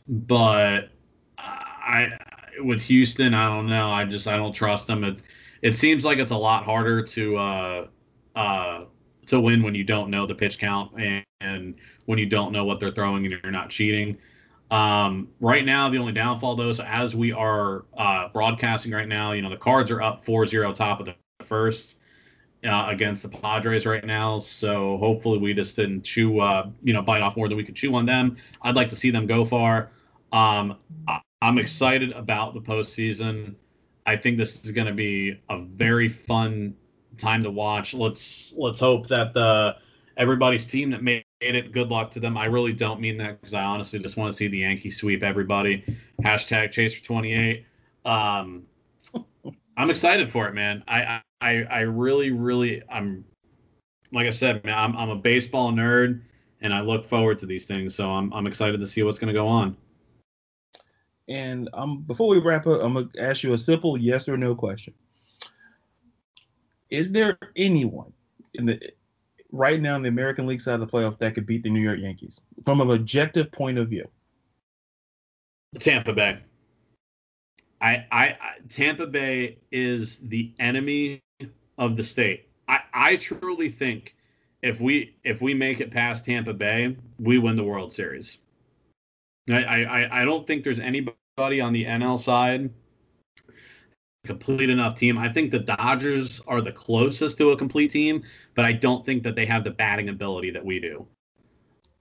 but I with Houston, I don't know. I just I don't trust them. It it seems like it's a lot harder to uh, uh, to win when you don't know the pitch count and, and when you don't know what they're throwing and you're not cheating. Um, right now, the only downfall, though, as we are uh, broadcasting right now, you know, the Cards are up 4-0 top of the first uh, against the Padres right now. So hopefully we just didn't chew, uh, you know, bite off more than we could chew on them. I'd like to see them go far. Um, I'm excited about the postseason. I think this is going to be a very fun time to watch. Let's let's hope that the everybody's team that made it. Good luck to them. I really don't mean that because I honestly just want to see the Yankees sweep everybody. Hashtag chase for 28. Um, I'm excited for it, man. I, I I really really I'm like I said, man. I'm I'm a baseball nerd, and I look forward to these things. So I'm I'm excited to see what's going to go on. And um, before we wrap up, I'm gonna ask you a simple yes or no question. Is there anyone in the right now in the American League side of the playoff that could beat the New York Yankees from an objective point of view? The Tampa Bay. I, I, Tampa Bay is the enemy of the state. I, I truly think if we if we make it past Tampa Bay, we win the World Series. I, I, I don't think there's anybody on the NL side complete enough team. I think the Dodgers are the closest to a complete team, but I don't think that they have the batting ability that we do.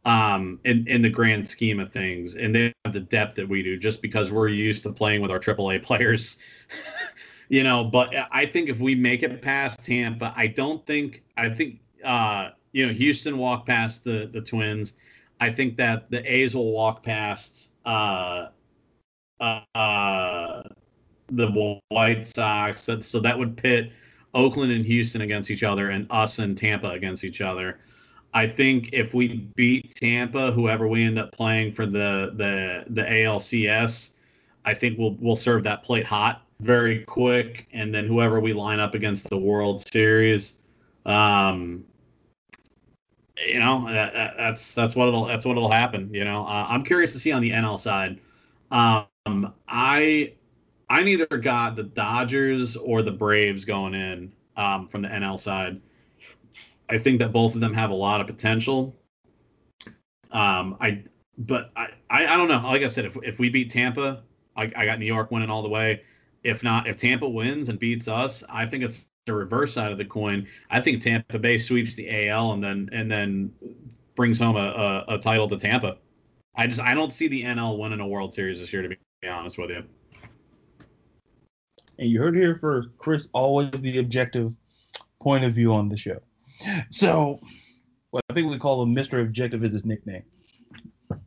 Um, in in the grand scheme of things, and they have the depth that we do, just because we're used to playing with our AAA players. you know, but I think if we make it past Tampa, I don't think I think uh, you know Houston walk past the the Twins. I think that the A's will walk past uh, uh, the White Sox. So that would pit Oakland and Houston against each other, and us and Tampa against each other. I think if we beat Tampa, whoever we end up playing for the the the ALCS, I think we'll we'll serve that plate hot very quick, and then whoever we line up against the World Series, um, you know, that, that's that's what it'll that's what it'll happen. You know, uh, I'm curious to see on the NL side. Um, I I neither got the Dodgers or the Braves going in um, from the NL side. I think that both of them have a lot of potential. Um, I but I, I, I don't know. Like I said, if if we beat Tampa, I, I got New York winning all the way. If not, if Tampa wins and beats us, I think it's the reverse side of the coin. I think Tampa Bay sweeps the AL and then and then brings home a, a, a title to Tampa. I just I don't see the NL winning a World Series this year, to be honest with you. And you heard here first, Chris always the objective point of view on the show. So, what I think we call him Mr. Objective is his nickname.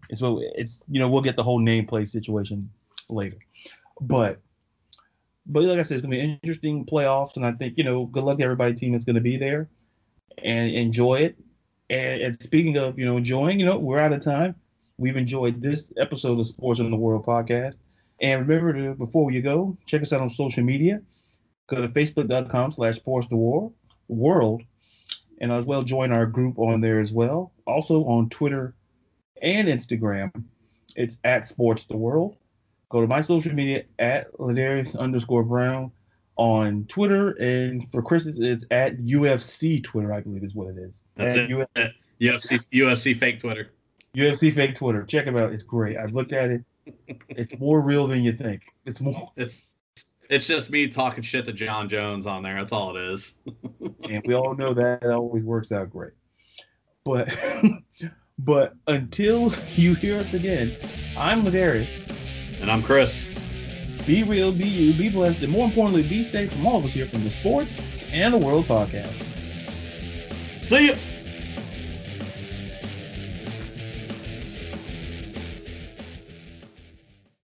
It's what it's you know we'll get the whole nameplate situation later, but but like I said, it's gonna be interesting playoffs, and I think you know good luck to everybody team that's gonna be there, and enjoy it. And, and speaking of you know enjoying, you know we're out of time. We've enjoyed this episode of Sports in the World podcast. And remember to, before you go, check us out on social media. Go to facebook.com slash sports the world and as well join our group on there as well. Also on Twitter and Instagram, it's at sports the world. Go to my social media at Ladarius underscore Brown on Twitter, and for Chris, it's at UFC Twitter, I believe is what it is. That's at it. Uh, UFC UFC fake Twitter. UFC fake Twitter. Check them out. It's great. I've looked at it it's more real than you think. It's more. It's it's just me talking shit to Jon Jones on there. That's all it is. and we all know that it always works out great. But but until you hear us again, I'm Ladarius. And I'm Chris. Be real, be you, be blessed, and more importantly, be safe from all of us here from the Sports and the World Podcast. See you.